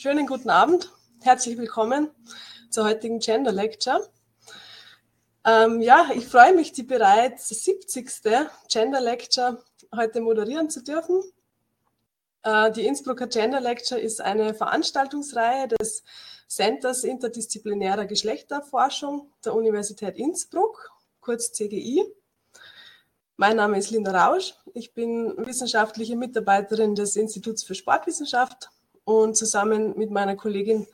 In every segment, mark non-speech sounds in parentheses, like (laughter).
Schönen guten Abend. Herzlich willkommen zur heutigen Gender Lecture. Ähm, ja, ich freue mich, die bereits 70. Gender Lecture heute moderieren zu dürfen. Äh, die Innsbrucker Gender Lecture ist eine Veranstaltungsreihe des Centers interdisziplinärer Geschlechterforschung der Universität Innsbruck, kurz CGI. Mein Name ist Linda Rausch. Ich bin wissenschaftliche Mitarbeiterin des Instituts für Sportwissenschaft und zusammen mit meiner Kollegin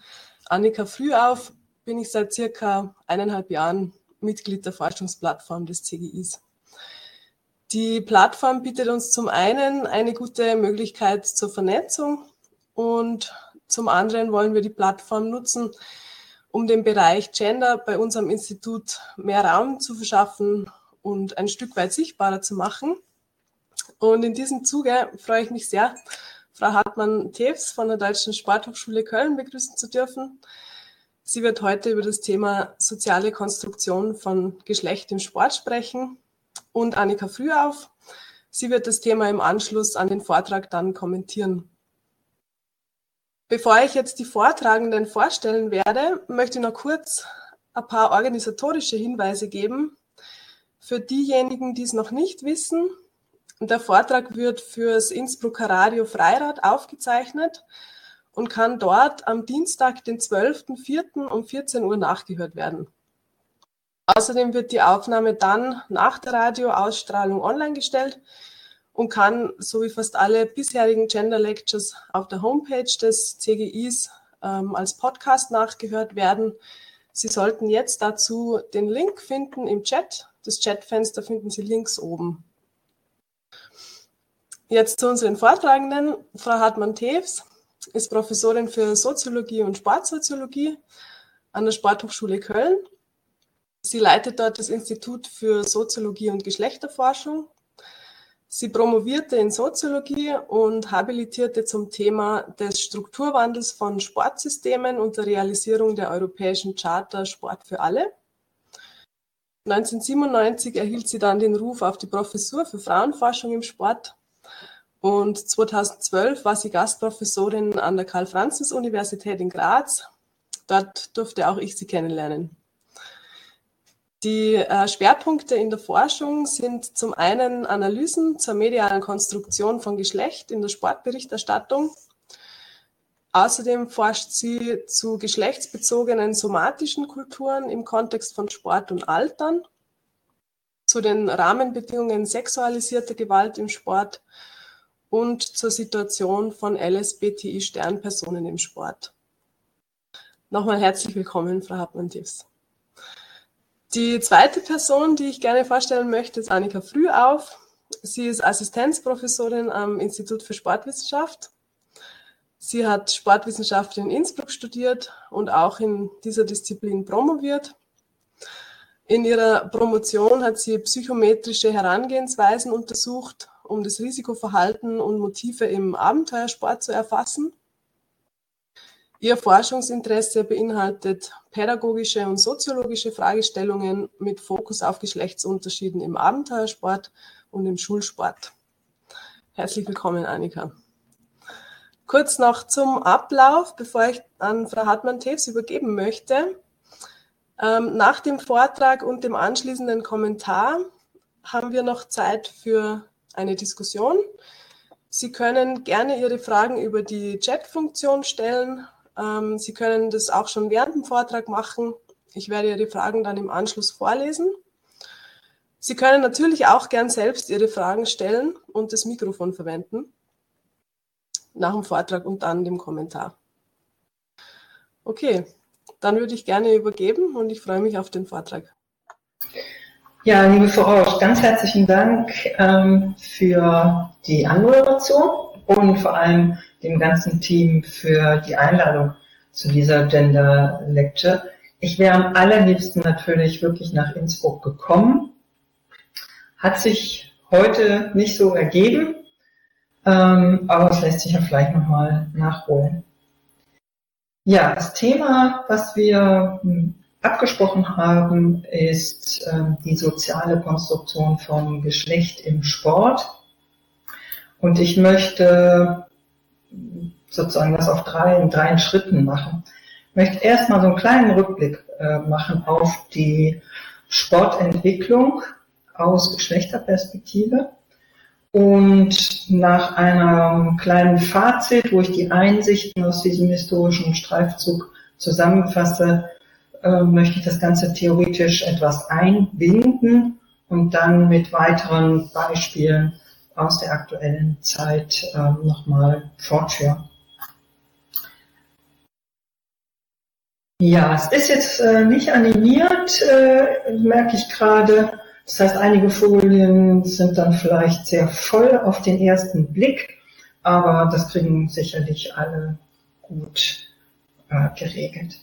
Annika Frühauf bin ich seit circa eineinhalb Jahren Mitglied der Forschungsplattform des CGIs. Die Plattform bietet uns zum einen eine gute Möglichkeit zur Vernetzung und zum anderen wollen wir die Plattform nutzen, um dem Bereich Gender bei unserem Institut mehr Raum zu verschaffen und ein Stück weit sichtbarer zu machen. Und in diesem Zuge freue ich mich sehr, Frau Hartmann-Tews von der Deutschen Sporthochschule Köln begrüßen zu dürfen. Sie wird heute über das Thema soziale Konstruktion von Geschlecht im Sport sprechen und Annika Frühauf. Sie wird das Thema im Anschluss an den Vortrag dann kommentieren. Bevor ich jetzt die Vortragenden vorstellen werde, möchte ich noch kurz ein paar organisatorische Hinweise geben. Für diejenigen, die es noch nicht wissen, der Vortrag wird fürs Innsbrucker Radio Freirad aufgezeichnet und kann dort am Dienstag, den 12.04. um 14 Uhr nachgehört werden. Außerdem wird die Aufnahme dann nach der Radioausstrahlung online gestellt und kann, so wie fast alle bisherigen Gender Lectures, auf der Homepage des CGIs ähm, als Podcast nachgehört werden. Sie sollten jetzt dazu den Link finden im Chat. Das Chatfenster finden Sie links oben. Jetzt zu unseren Vortragenden. Frau Hartmann-Tews ist Professorin für Soziologie und Sportsoziologie an der Sporthochschule Köln. Sie leitet dort das Institut für Soziologie und Geschlechterforschung. Sie promovierte in Soziologie und habilitierte zum Thema des Strukturwandels von Sportsystemen und der Realisierung der europäischen Charta Sport für alle. 1997 erhielt sie dann den Ruf auf die Professur für Frauenforschung im Sport und 2012 war sie Gastprofessorin an der Karl-Franzens-Universität in Graz. Dort durfte auch ich sie kennenlernen. Die äh, Schwerpunkte in der Forschung sind zum einen Analysen zur medialen Konstruktion von Geschlecht in der Sportberichterstattung. Außerdem forscht sie zu geschlechtsbezogenen somatischen Kulturen im Kontext von Sport und Altern, zu den Rahmenbedingungen sexualisierter Gewalt im Sport und zur Situation von LSBTI-Sternpersonen im Sport. Nochmal herzlich willkommen, Frau Hartmann-Dievs. Die zweite Person, die ich gerne vorstellen möchte, ist Annika Frühauf. Sie ist Assistenzprofessorin am Institut für Sportwissenschaft. Sie hat Sportwissenschaft in Innsbruck studiert und auch in dieser Disziplin promoviert. In ihrer Promotion hat sie psychometrische Herangehensweisen untersucht um das Risikoverhalten und Motive im Abenteuersport zu erfassen. Ihr Forschungsinteresse beinhaltet pädagogische und soziologische Fragestellungen mit Fokus auf Geschlechtsunterschieden im Abenteuersport und im Schulsport. Herzlich willkommen, Annika. Kurz noch zum Ablauf, bevor ich an Frau Hartmann-Tews übergeben möchte. Ähm, nach dem Vortrag und dem anschließenden Kommentar haben wir noch Zeit für eine Diskussion. Sie können gerne Ihre Fragen über die Chat-Funktion stellen. Ähm, Sie können das auch schon während dem Vortrag machen. Ich werde Ihre Fragen dann im Anschluss vorlesen. Sie können natürlich auch gern selbst Ihre Fragen stellen und das Mikrofon verwenden nach dem Vortrag und dann dem Kommentar. Okay, dann würde ich gerne übergeben und ich freue mich auf den Vortrag. Ja, liebe Frau ganz herzlichen Dank ähm, für die Anmoderation und vor allem dem ganzen Team für die Einladung zu dieser Gender Lecture. Ich wäre am allerliebsten natürlich wirklich nach Innsbruck gekommen. Hat sich heute nicht so ergeben, ähm, aber es lässt sich ja vielleicht nochmal nachholen. Ja, das Thema, was wir hm, abgesprochen haben, ist ähm, die soziale Konstruktion von Geschlecht im Sport. Und ich möchte sozusagen das auf drei, in drei Schritten machen. Ich möchte erstmal so einen kleinen Rückblick äh, machen auf die Sportentwicklung aus Geschlechterperspektive. Und nach einem kleinen Fazit, wo ich die Einsichten aus diesem historischen Streifzug zusammenfasse, äh, möchte ich das Ganze theoretisch etwas einbinden und dann mit weiteren Beispielen aus der aktuellen Zeit äh, nochmal fortführen. Ja, es ist jetzt äh, nicht animiert, äh, merke ich gerade. Das heißt, einige Folien sind dann vielleicht sehr voll auf den ersten Blick, aber das kriegen sicherlich alle gut äh, geregelt.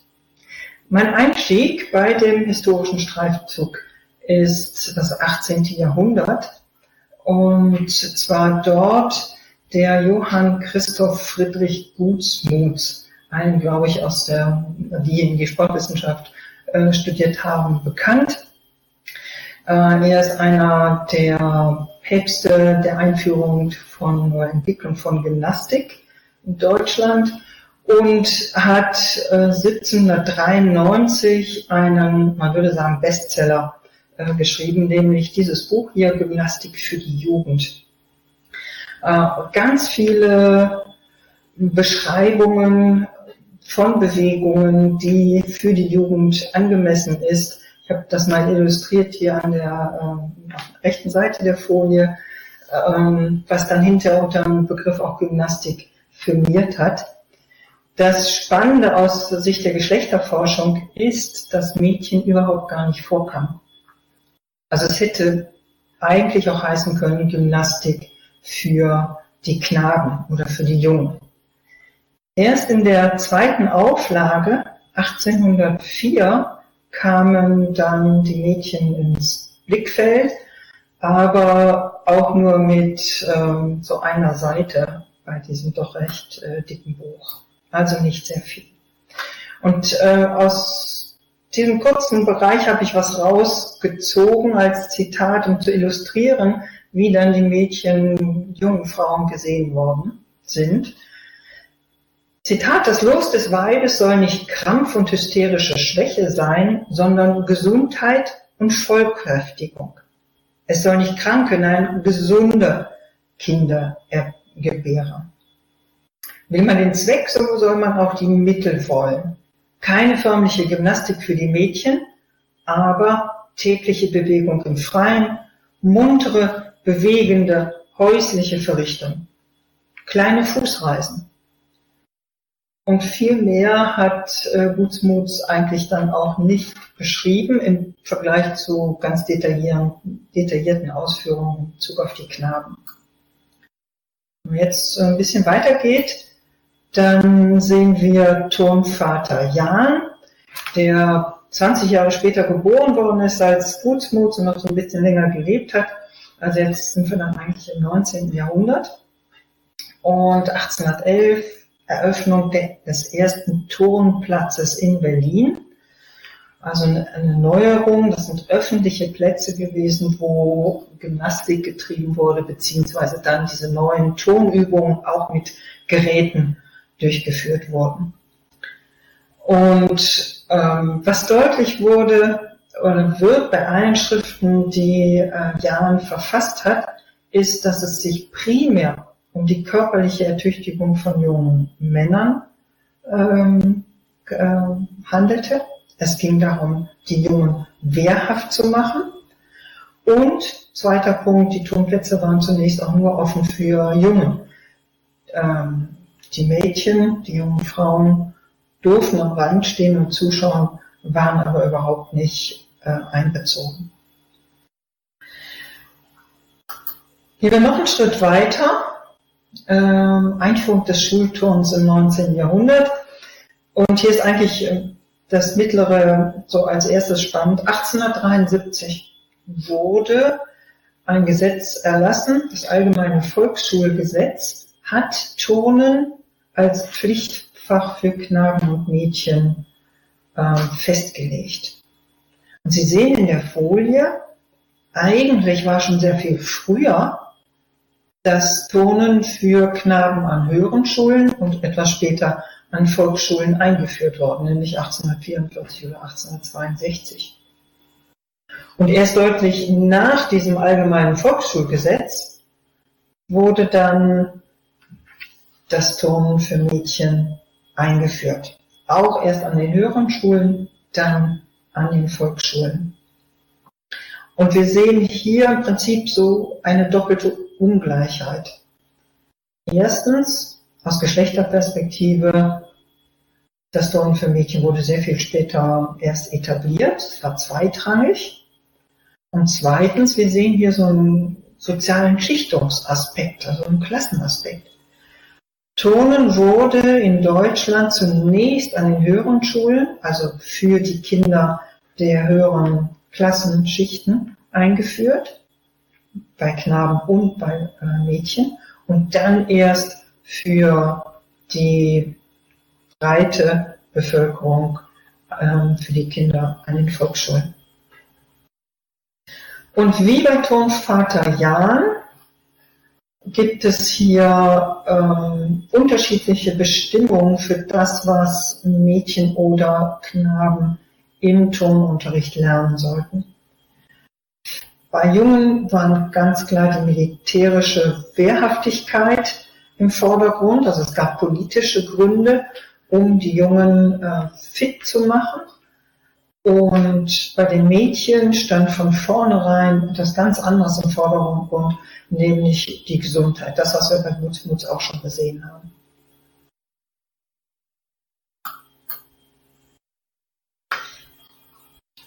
Mein Einstieg bei dem historischen Streifzug ist das 18. Jahrhundert und zwar dort der Johann Christoph Friedrich Gutsmuth, einen, glaube ich, aus der, diejenigen, die Sportwissenschaft äh, studiert haben, bekannt. Äh, er ist einer der Päpste der Einführung von Entwicklung von Gymnastik in Deutschland und hat äh, 1793 einen, man würde sagen, Bestseller äh, geschrieben, nämlich dieses Buch hier, Gymnastik für die Jugend. Äh, ganz viele Beschreibungen von Bewegungen, die für die Jugend angemessen ist. Ich habe das mal illustriert hier an der äh, rechten Seite der Folie, ähm, was dann hinter unter dem Begriff auch Gymnastik firmiert hat. Das Spannende aus Sicht der Geschlechterforschung ist, dass Mädchen überhaupt gar nicht vorkamen. Also es hätte eigentlich auch heißen können Gymnastik für die Knaben oder für die Jungen. Erst in der zweiten Auflage 1804 kamen dann die Mädchen ins Blickfeld, aber auch nur mit ähm, so einer Seite bei diesem doch recht äh, dicken Buch. Also nicht sehr viel. Und äh, aus diesem kurzen Bereich habe ich was rausgezogen als Zitat, um zu illustrieren, wie dann die Mädchen, jungen Frauen gesehen worden sind. Zitat, das Los des Weibes soll nicht Krampf und hysterische Schwäche sein, sondern Gesundheit und Vollkräftigung. Es soll nicht kranke, nein, gesunde Kinder gebären. Will man den Zweck, so soll man auch die Mittel wollen. Keine förmliche Gymnastik für die Mädchen, aber tägliche Bewegung im Freien, muntere, bewegende, häusliche Verrichtung. Kleine Fußreisen, und viel mehr hat äh, Gutsmuts eigentlich dann auch nicht beschrieben im Vergleich zu ganz detaillierten, detaillierten Ausführungen in Bezug auf die Knaben. Wenn jetzt ein bisschen weitergeht, dann sehen wir Turnvater Jan, der 20 Jahre später geboren worden ist als Gutsmuts und noch so ein bisschen länger gelebt hat. Also jetzt sind wir dann eigentlich im 19. Jahrhundert. Und 1811 Eröffnung des ersten Turnplatzes in Berlin. Also eine Neuerung, das sind öffentliche Plätze gewesen, wo Gymnastik getrieben wurde, beziehungsweise dann diese neuen Turnübungen auch mit Geräten durchgeführt wurden. Und ähm, was deutlich wurde oder wird bei allen Schriften, die äh, Jan verfasst hat, ist, dass es sich primär um die körperliche Ertüchtigung von jungen Männern ähm, äh, handelte. Es ging darum, die Jungen wehrhaft zu machen. Und zweiter Punkt, die Turnplätze waren zunächst auch nur offen für Jungen. Ähm, die Mädchen, die jungen Frauen durften am Rand stehen und zuschauen, waren aber überhaupt nicht äh, einbezogen. Gehen wir noch einen Schritt weiter ähm, Einführung des Schulturns im 19. Jahrhundert. Und hier ist eigentlich äh, das mittlere so als erstes spannend. 1873 wurde ein Gesetz erlassen, das allgemeine Volksschulgesetz hat Turnen als Pflichtfach für Knaben und Mädchen äh, festgelegt. Und Sie sehen in der Folie, eigentlich war schon sehr viel früher das Turnen für Knaben an höheren Schulen und etwas später an Volksschulen eingeführt worden, nämlich 1844 oder 1862. Und erst deutlich nach diesem allgemeinen Volksschulgesetz wurde dann das Turnen für Mädchen eingeführt. Auch erst an den höheren Schulen, dann an den Volksschulen. Und wir sehen hier im Prinzip so eine doppelte Ungleichheit. Erstens, aus Geschlechterperspektive, das Turnen für Mädchen wurde sehr viel später erst etabliert, es war zweitrangig. Und zweitens, wir sehen hier so einen sozialen Schichtungsaspekt, also einen Klassenaspekt. Turnen wurde in Deutschland zunächst an den höheren Schulen, also für die Kinder der höheren Klassenschichten eingeführt, bei Knaben und bei äh, Mädchen und dann erst für die breite Bevölkerung, ähm, für die Kinder an den Volksschulen. Und wie bei Turnvater Jan gibt es hier ähm, unterschiedliche Bestimmungen für das, was Mädchen oder Knaben im Turnunterricht lernen sollten. Bei Jungen waren ganz klar die militärische Wehrhaftigkeit im Vordergrund. Also es gab politische Gründe, um die Jungen äh, fit zu machen. Und bei den Mädchen stand von vornherein etwas ganz anderes im Vordergrund, nämlich die Gesundheit. Das, was wir bei Mutsmuts auch schon gesehen haben.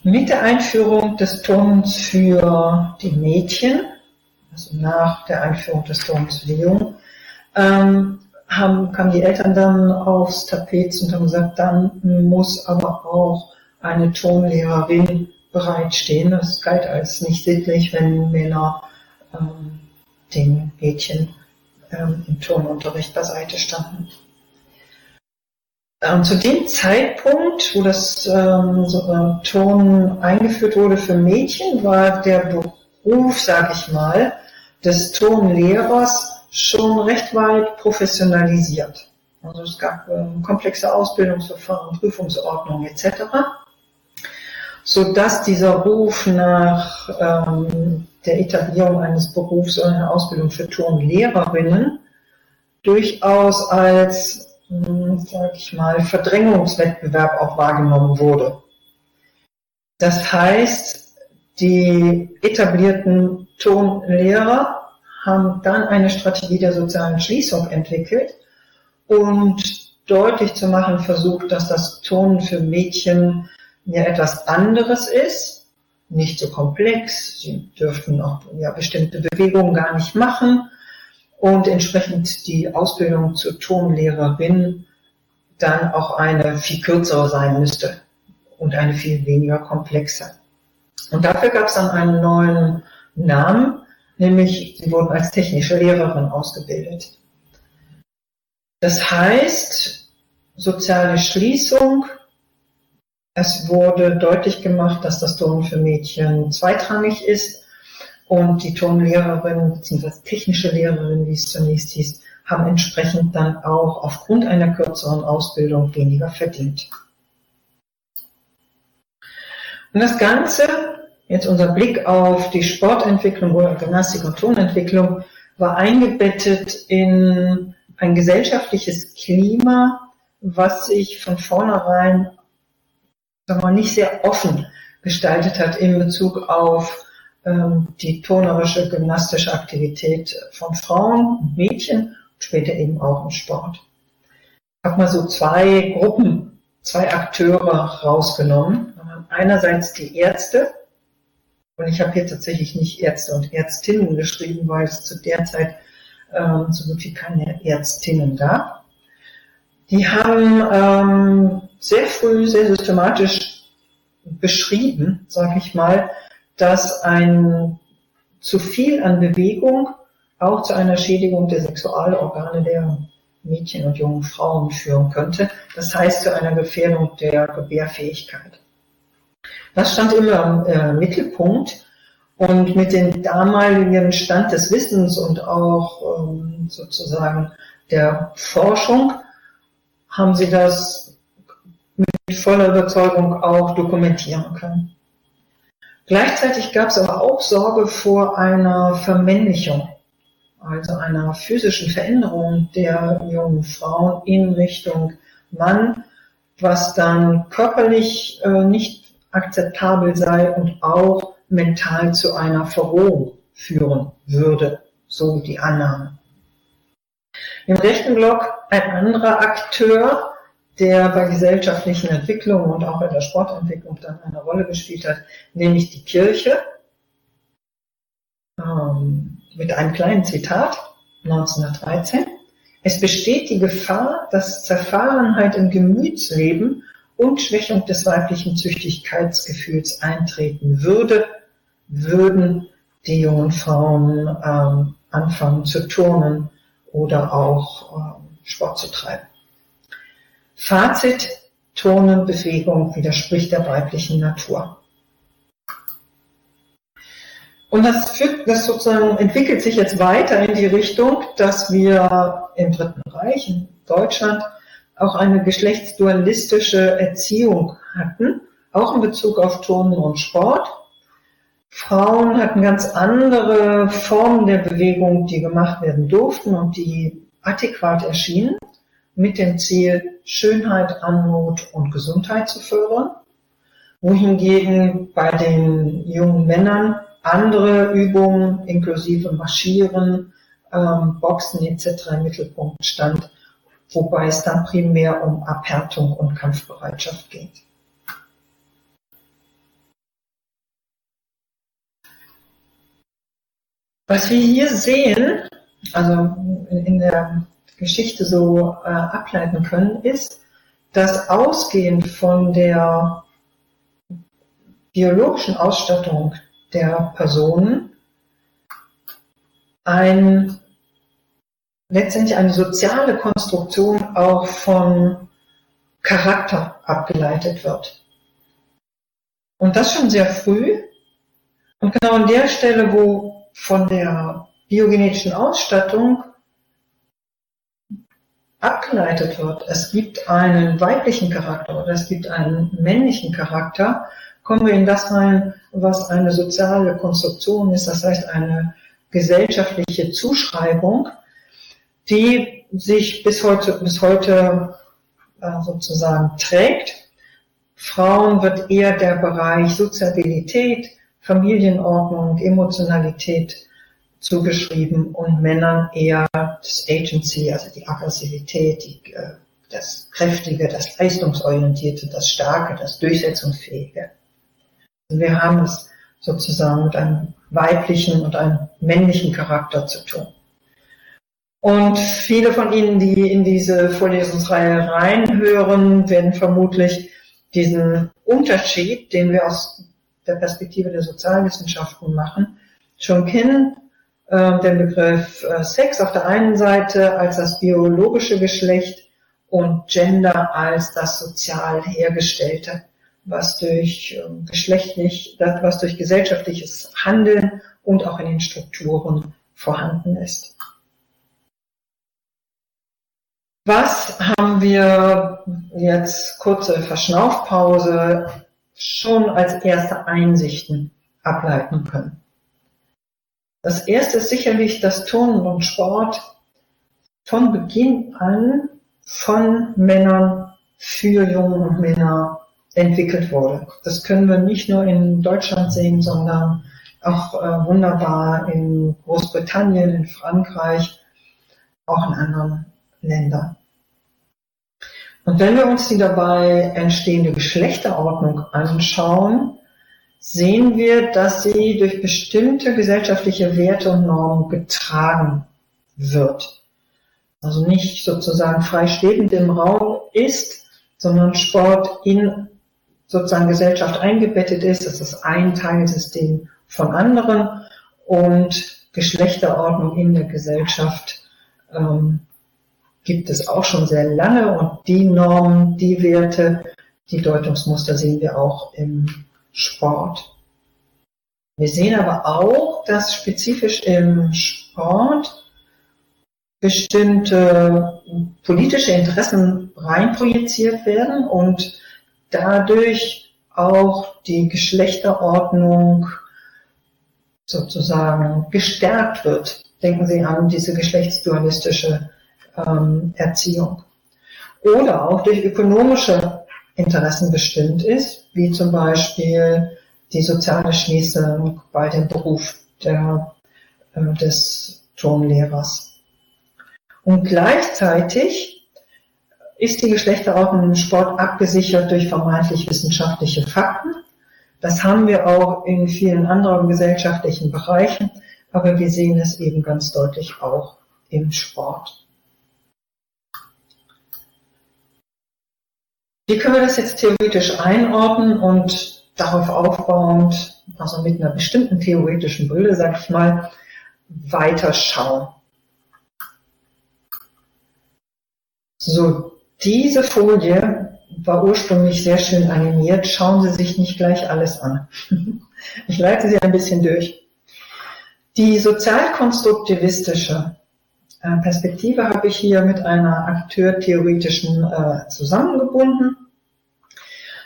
Mit der Einführung des Turnens für die Mädchen, also nach der Einführung des Turnens für die Jungen, ähm, haben, kamen die Eltern dann aufs Tapet und haben gesagt, dann muss aber auch eine Tonlehrerin bereitstehen. Das galt als nicht sittlich, wenn Männer ähm, den Mädchen ähm, im Turnunterricht beiseite standen. Ähm, zu dem Zeitpunkt, wo das ähm, so, äh, Turnen eingeführt wurde für Mädchen, war der Beruf, sage ich mal, des Turnlehrers schon recht weit professionalisiert. Also es gab ähm, komplexe Ausbildungsverfahren, Prüfungsordnungen etc., so dass dieser Ruf nach ähm, der Etablierung eines Berufs oder einer Ausbildung für Turnlehrerinnen durchaus als sag ich mal, Verdrängungswettbewerb auch wahrgenommen wurde. Das heißt, die etablierten Tonlehrer haben dann eine Strategie der sozialen Schließung entwickelt und deutlich zu machen versucht, dass das Ton für Mädchen ja etwas anderes ist, nicht so komplex, sie dürften auch ja, bestimmte Bewegungen gar nicht machen und entsprechend die Ausbildung zur Tonlehrerin dann auch eine viel kürzere sein müsste und eine viel weniger komplexe. Und dafür gab es dann einen neuen Namen, nämlich sie wurden als technische Lehrerin ausgebildet. Das heißt, soziale Schließung, es wurde deutlich gemacht, dass das Turnen für Mädchen zweitrangig ist und die Tonlehrerin bzw. technische Lehrerin, wie es zunächst hieß, haben entsprechend dann auch aufgrund einer kürzeren Ausbildung weniger verdient. Und das Ganze, jetzt unser Blick auf die Sportentwicklung oder Gymnastik und Tonentwicklung, war eingebettet in ein gesellschaftliches Klima, was sich von vornherein sagen wir, nicht sehr offen gestaltet hat in Bezug auf ähm, die turnerische, gymnastische Aktivität von Frauen und Mädchen, später eben auch im Sport. Ich habe mal so zwei Gruppen, zwei Akteure rausgenommen. Einerseits die Ärzte, und ich habe hier tatsächlich nicht Ärzte und Ärztinnen geschrieben, weil es zu der Zeit ähm, so gut wie keine Ärztinnen gab. Die haben ähm, sehr früh, sehr systematisch beschrieben, sage ich mal, dass ein zu viel an Bewegung auch zu einer Schädigung der Sexualorgane der Mädchen und jungen Frauen führen könnte. Das heißt zu einer Gefährdung der Gebärfähigkeit. Das stand immer im äh, Mittelpunkt. Und mit dem damaligen Stand des Wissens und auch ähm, sozusagen der Forschung haben sie das mit voller Überzeugung auch dokumentieren können. Gleichzeitig gab es aber auch Sorge vor einer Vermännlichung, also einer physischen Veränderung der jungen Frauen in Richtung Mann, was dann körperlich äh, nicht akzeptabel sei und auch mental zu einer Verrohung führen würde, so die Annahme. Im rechten Block ein anderer Akteur, der bei gesellschaftlichen Entwicklungen und auch bei der Sportentwicklung dann eine Rolle gespielt hat, nämlich die Kirche. Ähm, mit einem kleinen Zitat 1913. Es besteht die Gefahr, dass Zerfahrenheit im Gemütsleben und Schwächung des weiblichen Züchtigkeitsgefühls eintreten würde, würden die jungen Frauen ähm, anfangen zu turnen oder auch ähm, Sport zu treiben. Fazit, Turnen, Bewegung widerspricht der weiblichen Natur. Und das führt, das sozusagen entwickelt sich jetzt weiter in die Richtung, dass wir im Dritten Reich, in Deutschland, auch eine geschlechtsdualistische Erziehung hatten, auch in Bezug auf Turnen und Sport. Frauen hatten ganz andere Formen der Bewegung, die gemacht werden durften und die adäquat erschienen, mit dem Ziel, Schönheit, Anmut und Gesundheit zu fördern. Wohingegen bei den jungen Männern andere Übungen inklusive Marschieren, ähm, Boxen etc. im Mittelpunkt stand, wobei es dann primär um Abhärtung und Kampfbereitschaft geht. Was wir hier sehen, also in der Geschichte so äh, ableiten können, ist, dass ausgehend von der biologischen Ausstattung der Personen ein, letztendlich eine soziale Konstruktion auch von Charakter abgeleitet wird. Und das schon sehr früh. Und genau an der Stelle, wo von der biogenetischen Ausstattung abgeleitet wird, es gibt einen weiblichen Charakter oder es gibt einen männlichen Charakter, kommen wir in das rein, was eine soziale Konstruktion ist, das heißt eine gesellschaftliche Zuschreibung, die sich bis heute, bis heute äh, sozusagen trägt. Frauen wird eher der Bereich Soziabilität, Familienordnung, Emotionalität zugeschrieben und Männern eher das Agency, also die Aggressivität, die, äh, das Kräftige, das Leistungsorientierte, das Starke, das Durchsetzungsfähige. Wir haben es sozusagen mit einem weiblichen und einem männlichen Charakter zu tun. Und viele von Ihnen, die in diese Vorlesungsreihe reinhören, werden vermutlich diesen Unterschied, den wir aus der Perspektive der Sozialwissenschaften machen, schon kennen. Äh, den Begriff äh, Sex auf der einen Seite als das biologische Geschlecht und Gender als das sozial hergestellte was durch ähm, geschlechtlich, was durch gesellschaftliches Handeln und auch in den Strukturen vorhanden ist. Was haben wir jetzt kurze Verschnaufpause schon als erste Einsichten ableiten können? Das erste ist sicherlich, dass Turnen und Sport von Beginn an von Männern für junge Männer entwickelt wurde. Das können wir nicht nur in Deutschland sehen, sondern auch äh, wunderbar in Großbritannien, in Frankreich, auch in anderen Ländern. Und wenn wir uns die dabei entstehende Geschlechterordnung anschauen, sehen wir, dass sie durch bestimmte gesellschaftliche Werte und Normen getragen wird. Also nicht sozusagen frei schwebend im Raum ist, sondern Sport in sozusagen Gesellschaft eingebettet ist. Das ist ein Teilsystem von anderen und Geschlechterordnung in der Gesellschaft ähm, gibt es auch schon sehr lange und die Normen, die Werte, die Deutungsmuster sehen wir auch im Sport. Wir sehen aber auch, dass spezifisch im Sport bestimmte politische Interessen reinprojiziert werden und dadurch auch die Geschlechterordnung sozusagen gestärkt wird. Denken Sie an diese geschlechtsdualistische ähm, Erziehung. Oder auch durch ökonomische Interessen bestimmt ist, wie zum Beispiel die soziale Schließung bei dem Beruf der, äh, des Turnlehrers. Und gleichzeitig ist die Geschlechterordnung im Sport abgesichert durch vermeintlich wissenschaftliche Fakten. Das haben wir auch in vielen anderen gesellschaftlichen Bereichen, aber wir sehen es eben ganz deutlich auch im Sport. Wie können wir das jetzt theoretisch einordnen und darauf aufbauend, also mit einer bestimmten theoretischen Brille, sag ich mal, weiterschauen? So, diese Folie war ursprünglich sehr schön animiert. Schauen Sie sich nicht gleich alles an. (laughs) Ich leite sie ein bisschen durch. Die sozialkonstruktivistische Perspektive habe ich hier mit einer akteurtheoretischen äh, zusammengebunden.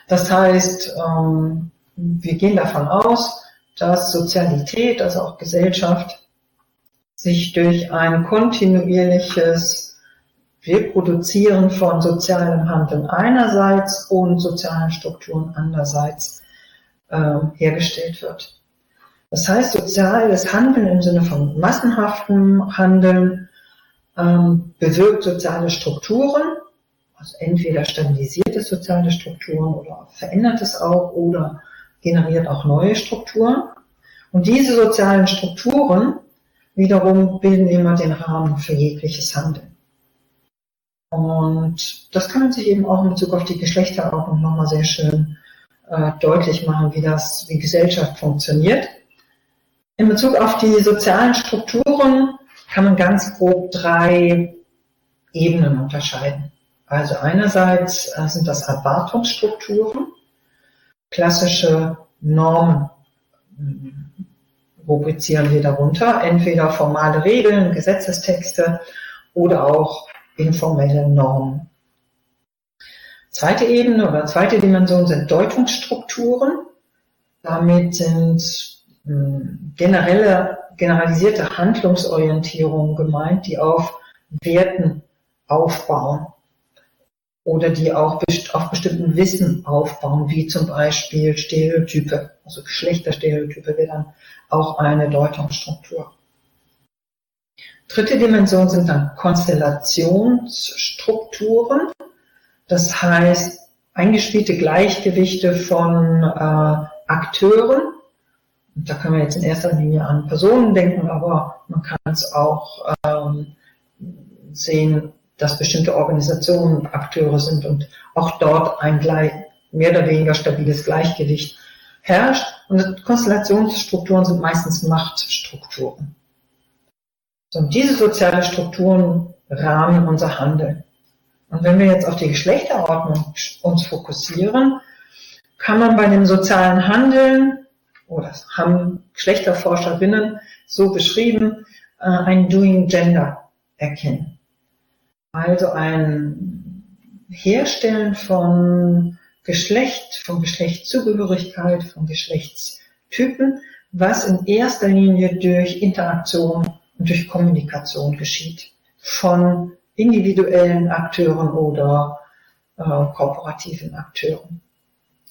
Das heißt, ähm, wir gehen davon aus, dass Sozialität, also auch Gesellschaft, sich durch ein kontinuierliches Reproduzieren von sozialem Handeln einerseits und sozialen Strukturen andererseits äh, hergestellt wird. Das heißt, soziales Handeln im Sinne von massenhaftem Handeln ähm, bewirkt soziale Strukturen, also entweder stabilisiert es soziale Strukturen oder verändert es auch oder generiert auch neue Strukturen. Und diese sozialen Strukturen wiederum bilden immer den Rahmen für jegliches Handeln. Und das kann man sich eben auch in Bezug auf die Geschlechterordnung nochmal sehr schön äh, deutlich machen, wie das, wie Gesellschaft funktioniert. In Bezug auf die sozialen Strukturen kann man ganz grob drei Ebenen unterscheiden. Also einerseits äh, sind das Erwartungsstrukturen, klassische Normen hm, rubrizieren wir darunter, entweder formale Regeln, Gesetzestexte oder auch informelle Normen. Zweite Ebene oder zweite Dimension sind Deutungsstrukturen. Damit sind hm, generelle, generalisierte Handlungsorientierungen gemeint, die auf Werten aufbauen oder die auch auf bestimmten Wissen aufbauen, wie zum Beispiel Stereotype, also Geschlechterstereotype wäre dann auch eine Deutungsstruktur. Dritte Dimension sind dann Konstellationsstrukturen. Das heißt, eingespielte Gleichgewichte von äh, Akteuren. Da können wir jetzt in erster Linie an Personen denken, aber man kann es auch ähm, sehen, dass bestimmte Organisationen Akteure sind und auch dort ein gleich, mehr oder weniger stabiles Gleichgewicht herrscht. Und Konstellationsstrukturen sind meistens Machtstrukturen. Und diese sozialen Strukturen rahmen unser Handeln. Und wenn wir jetzt auf die Geschlechterordnung uns fokussieren, kann man bei dem sozialen Handeln, oder das haben Geschlechterforscherinnen so beschrieben, äh, ein Doing Gender erkennen. Also ein Herstellen von Geschlecht, von Geschlechtszugehörigkeit, von Geschlechtstypen, was in erster Linie durch Interaktion und durch Kommunikation geschieht von individuellen Akteuren oder äh, kooperativen Akteuren.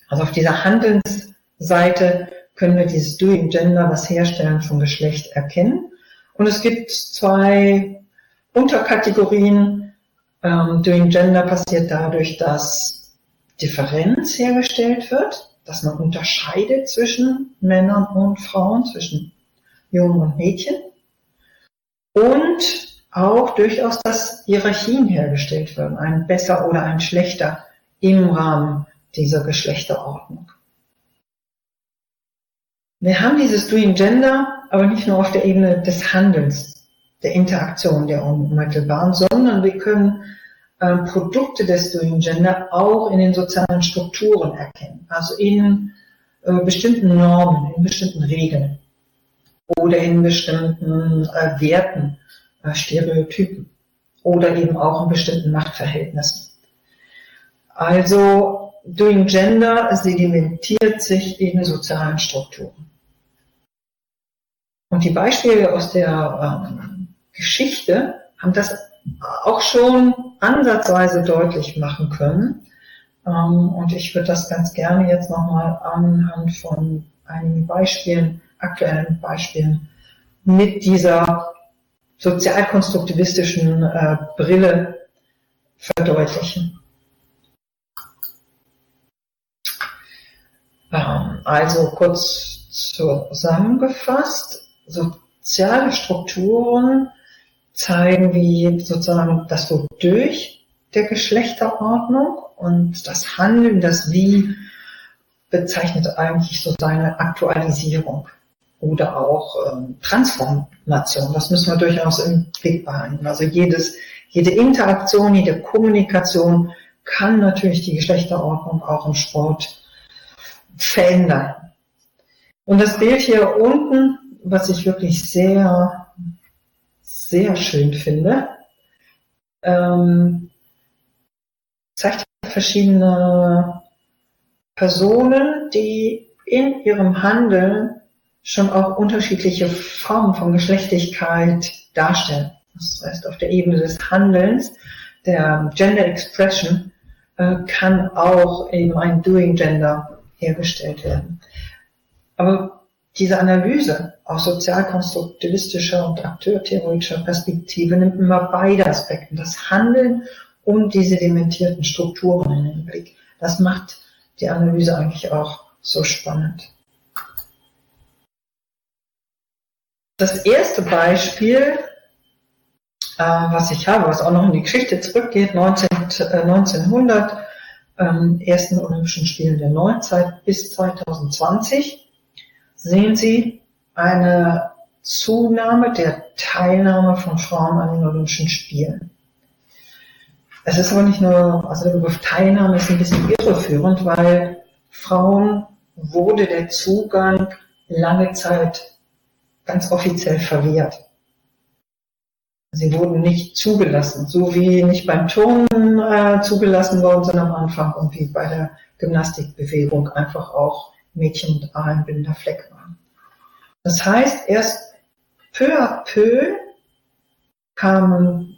Also auf dieser Handelsseite können wir dieses Doing Gender, das Herstellen von Geschlecht erkennen. Und es gibt zwei Unterkategorien. Ähm, Doing Gender passiert dadurch, dass Differenz hergestellt wird, dass man unterscheidet zwischen Männern und Frauen, zwischen Jungen und Mädchen und auch durchaus, dass Hierarchien hergestellt werden, ein besser oder ein schlechter im Rahmen dieser Geschlechterordnung. Wir haben dieses Doing Gender aber nicht nur auf der Ebene des Handelns, der Interaktion, der unmittelbaren, sondern wir können äh, Produkte des Doing Gender auch in den sozialen Strukturen erkennen, also in äh, bestimmten Normen, in bestimmten Regeln oder in bestimmten äh, Werten, äh, Stereotypen oder eben auch in bestimmten Machtverhältnissen. Also Doing Gender sedimentiert sich in sozialen Strukturen. Und die Beispiele aus der ähm, Geschichte haben das auch schon ansatzweise deutlich machen können. Ähm, und ich würde das ganz gerne jetzt nochmal anhand von einigen Beispielen, aktuellen Beispielen mit dieser sozialkonstruktivistischen äh, Brille verdeutlichen. Also kurz zusammengefasst, soziale Strukturen zeigen, wie sozusagen das Wodurch der Geschlechterordnung und das Handeln, das Wie bezeichnet eigentlich so seine Aktualisierung oder auch ähm, Transformation. Das müssen wir durchaus im Blick behalten. Also jedes, jede Interaktion, jede Kommunikation kann natürlich die Geschlechterordnung auch im Sport verändern. Und das Bild hier unten, was ich wirklich sehr, sehr schön finde, ähm, zeigt verschiedene Personen, die in ihrem Handeln schon auch unterschiedliche Formen von Geschlechtlichkeit darstellen. Das heißt, auf der Ebene des Handelns, der Gender Expression, äh, kann auch eben ein Doing Gender hergestellt werden. Aber diese Analyse aus sozialkonstruktivistischer und akteurtheoretischer Perspektive nimmt immer beide Aspekte, das Handeln und die sedimentierten Strukturen in den Blick. Das macht die Analyse eigentlich auch so spannend. Das erste Beispiel, äh, was ich habe, was auch noch in die Geschichte zurückgeht, 19, äh, 1900, ähm, ersten Olympischen Spielen der Neuzeit bis 2020, sehen Sie eine Zunahme der Teilnahme von Frauen an den Olympischen Spielen. Es ist aber nicht nur, also der Begriff Teilnahme ist ein bisschen irreführend, weil Frauen wurde der Zugang lange Zeit ganz offiziell verwehrt. Sie wurden nicht zugelassen, so wie nicht beim Turnen äh, zugelassen worden sind am Anfang und wie bei der Gymnastikbewegung einfach auch Mädchen mit A ein blinder Fleck waren. Das heißt, erst peu à peu kamen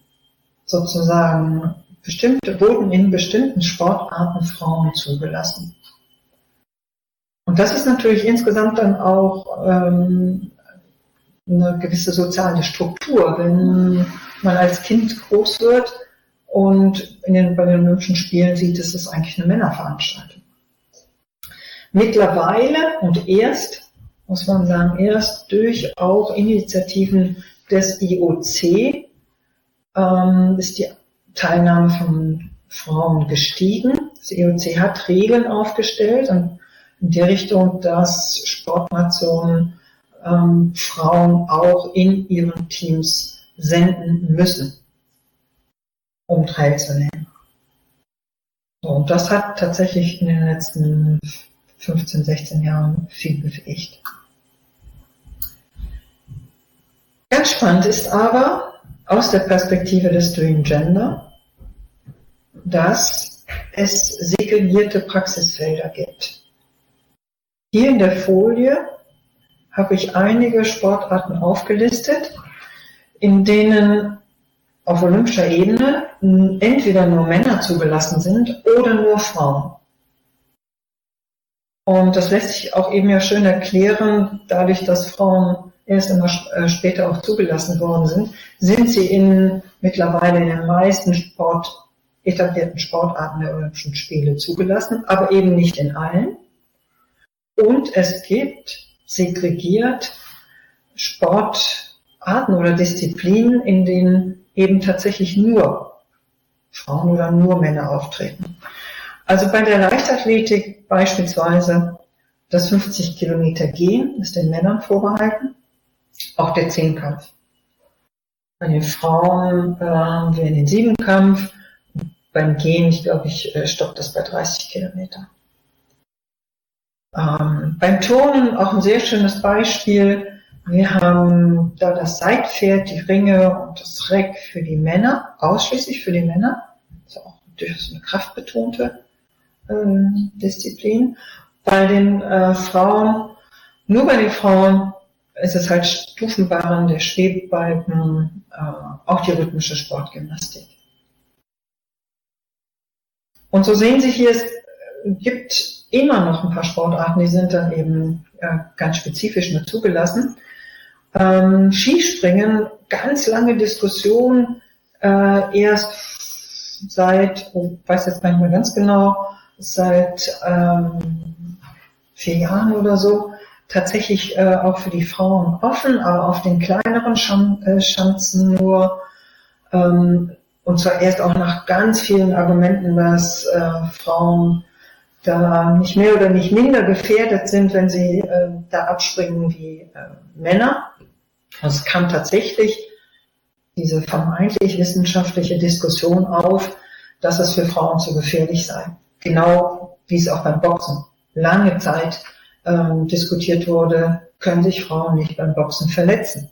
sozusagen bestimmte, wurden in bestimmten Sportarten Frauen zugelassen. Und das ist natürlich insgesamt dann auch ähm, eine gewisse soziale Struktur. Wenn man als Kind groß wird und in den, bei den Olympischen Spielen sieht, ist es eigentlich eine Männerveranstaltung. Mittlerweile und erst, muss man sagen, erst durch auch Initiativen des IOC ähm, ist die Teilnahme von Frauen gestiegen. Das IOC hat Regeln aufgestellt und in der Richtung, dass Sportnationen ähm, Frauen auch in ihren Teams senden müssen, um teilzunehmen. So, und das hat tatsächlich in den letzten 15, 16 Jahren viel bewegt. Ganz spannend ist aber aus der Perspektive des Doing Gender, dass es segregierte Praxisfelder gibt. Hier in der Folie habe ich einige Sportarten aufgelistet, in denen auf olympischer Ebene entweder nur Männer zugelassen sind oder nur Frauen. Und das lässt sich auch eben ja schön erklären, dadurch, dass Frauen erst immer äh, später auch zugelassen worden sind, sind sie in mittlerweile in den meisten Sport, etablierten Sportarten der Olympischen Spiele zugelassen, aber eben nicht in allen. Und es gibt segregiert Sportarten oder Disziplinen, in denen eben tatsächlich nur Frauen oder nur Männer auftreten. Also bei der Leichtathletik beispielsweise das 50 Kilometer Gehen ist den Männern vorbehalten, auch der Zehnkampf. Bei den Frauen äh, haben wir den Siebenkampf. Beim Gehen, ich glaube, ich äh, stoppt das bei 30 Kilometer. Ähm, beim Turnen auch ein sehr schönes Beispiel. Wir haben da das Seitpferd, die Ringe und das Reck für die Männer, ausschließlich für die Männer. Das ist auch durchaus eine kraftbetonte äh, Disziplin. Bei den äh, Frauen, nur bei den Frauen ist es halt Stufenbarren, der Schwebebalken, äh, auch die rhythmische Sportgymnastik. Und so sehen Sie hier, es gibt immer noch ein paar Sportarten, die sind dann eben äh, ganz spezifisch nur zugelassen. Ähm, Skispringen, ganz lange Diskussion, äh, erst seit, oh, weiß jetzt gar nicht mehr ganz genau, seit ähm, vier Jahren oder so, tatsächlich äh, auch für die Frauen offen, aber auf den kleineren Schan äh, Schanzen nur. Ähm, und zwar erst auch nach ganz vielen Argumenten, dass äh, Frauen da nicht mehr oder nicht minder gefährdet sind, wenn sie äh, da abspringen wie äh, Männer. Es kam tatsächlich diese vermeintlich wissenschaftliche Diskussion auf, dass es für Frauen zu gefährlich sei. Genau wie es auch beim Boxen lange Zeit ähm, diskutiert wurde, können sich Frauen nicht beim Boxen verletzen.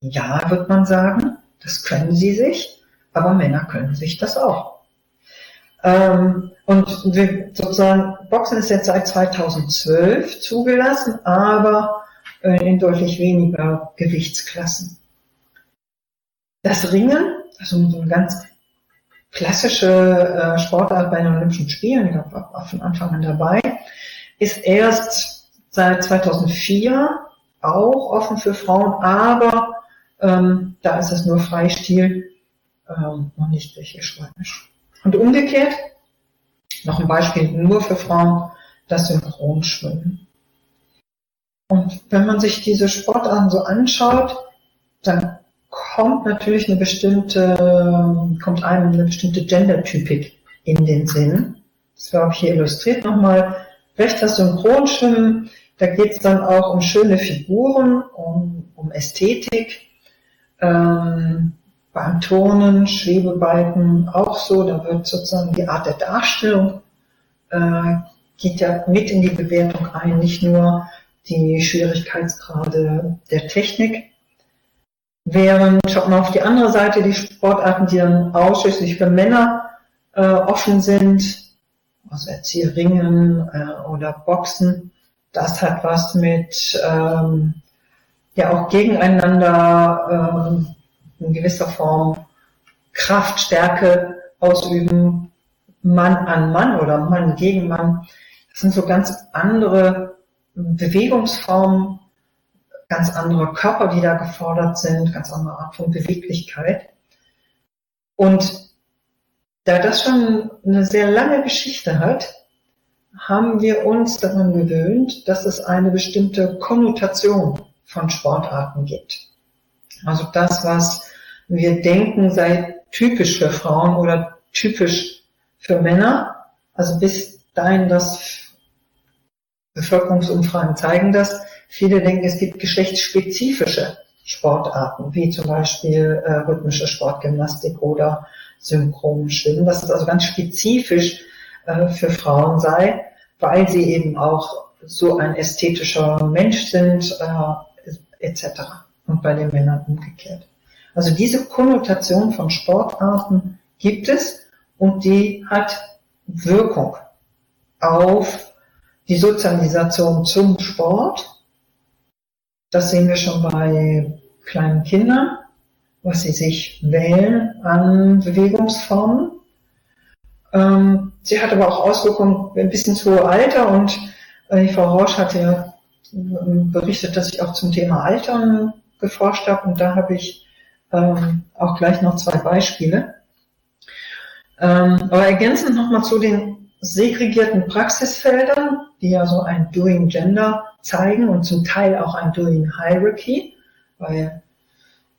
Ja, wird man sagen, das können sie sich, aber Männer können sich das auch. Ähm, und wir, sozusagen, Boxen ist jetzt seit 2012 zugelassen, aber äh, in deutlich weniger Gewichtsklassen. Das Ringen, also so eine ganz klassische äh, Sportart bei den Olympischen Spielen, ich war von Anfang an dabei, ist erst seit 2004 auch offen für Frauen, aber ähm, da ist es nur Freistil, ähm, noch nicht griechisch-römisch. Und umgekehrt, noch ein Beispiel nur für Frauen, das Synchronschwimmen. Und wenn man sich diese Sportarten so anschaut, dann kommt natürlich eine bestimmte, kommt einem eine bestimmte Gendertypik in den Sinn. Das war auch hier illustriert nochmal. Rechts das Synchronschwimmen, da geht es dann auch um schöne Figuren, um, um Ästhetik. Ähm, beim Turnen, Schwebebalken auch so, da wird sozusagen die Art der Darstellung äh, geht ja mit in die Bewertung ein, nicht nur die Schwierigkeitsgrade der Technik. Während, schaut man auf die andere Seite, die Sportarten, die dann ausschließlich für Männer äh, offen sind, also Erzieherringen äh, oder Boxen, das hat was mit ähm, ja auch gegeneinander ähm, in gewisser Form Kraft, Stärke ausüben, Mann an Mann oder Mann gegen Mann. Das sind so ganz andere Bewegungsformen, ganz andere Körper, die da gefordert sind, ganz andere Art von Beweglichkeit. Und da das schon eine sehr lange Geschichte hat, haben wir uns daran gewöhnt, dass es eine bestimmte Konnotation von Sportarten gibt. Also das, was wir denken, sei typisch für Frauen oder typisch für Männer. Also bis dahin, dass Bevölkerungsumfragen zeigen das. Viele denken, es gibt geschlechtsspezifische Sportarten, wie zum Beispiel äh, rhythmische Sportgymnastik oder Synchronschwimmen, dass es also ganz spezifisch äh, für Frauen sei, weil sie eben auch so ein ästhetischer Mensch sind, äh, etc. Und bei den Männern umgekehrt. Also diese Konnotation von Sportarten gibt es und die hat Wirkung auf die Sozialisation zum Sport. Das sehen wir schon bei kleinen Kindern, was sie sich wählen an Bewegungsformen. Ähm, sie hat aber auch Auswirkungen bis ins hohe Alter und äh, Frau Rausch hatte ja ähm, berichtet, dass ich auch zum Thema Altern geforscht habe und da habe ich ähm, auch gleich noch zwei Beispiele. Ähm, aber ergänzend nochmal zu den segregierten Praxisfeldern, die ja so ein Doing Gender zeigen und zum Teil auch ein Doing Hierarchy, weil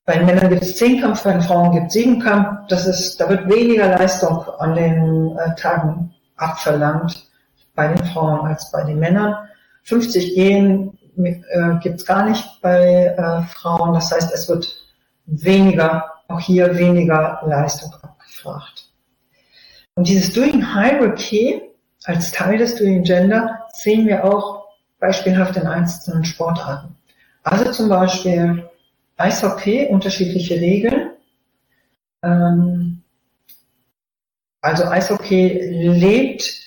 bei Männern gibt es Zehnkampf, bei Frauen gibt es Siebenkampf. Das ist, da wird weniger Leistung an den äh, Tagen abverlangt bei den Frauen als bei den Männern. 50 Gehen äh, gibt es gar nicht bei äh, Frauen. Das heißt, es wird weniger, auch hier weniger Leistung abgefragt. Und dieses Doing Hierarchy als Teil des Doing Gender sehen wir auch beispielhaft in einzelnen Sportarten. Also zum Beispiel Eishockey, unterschiedliche Regeln. Ähm, also Eishockey lebt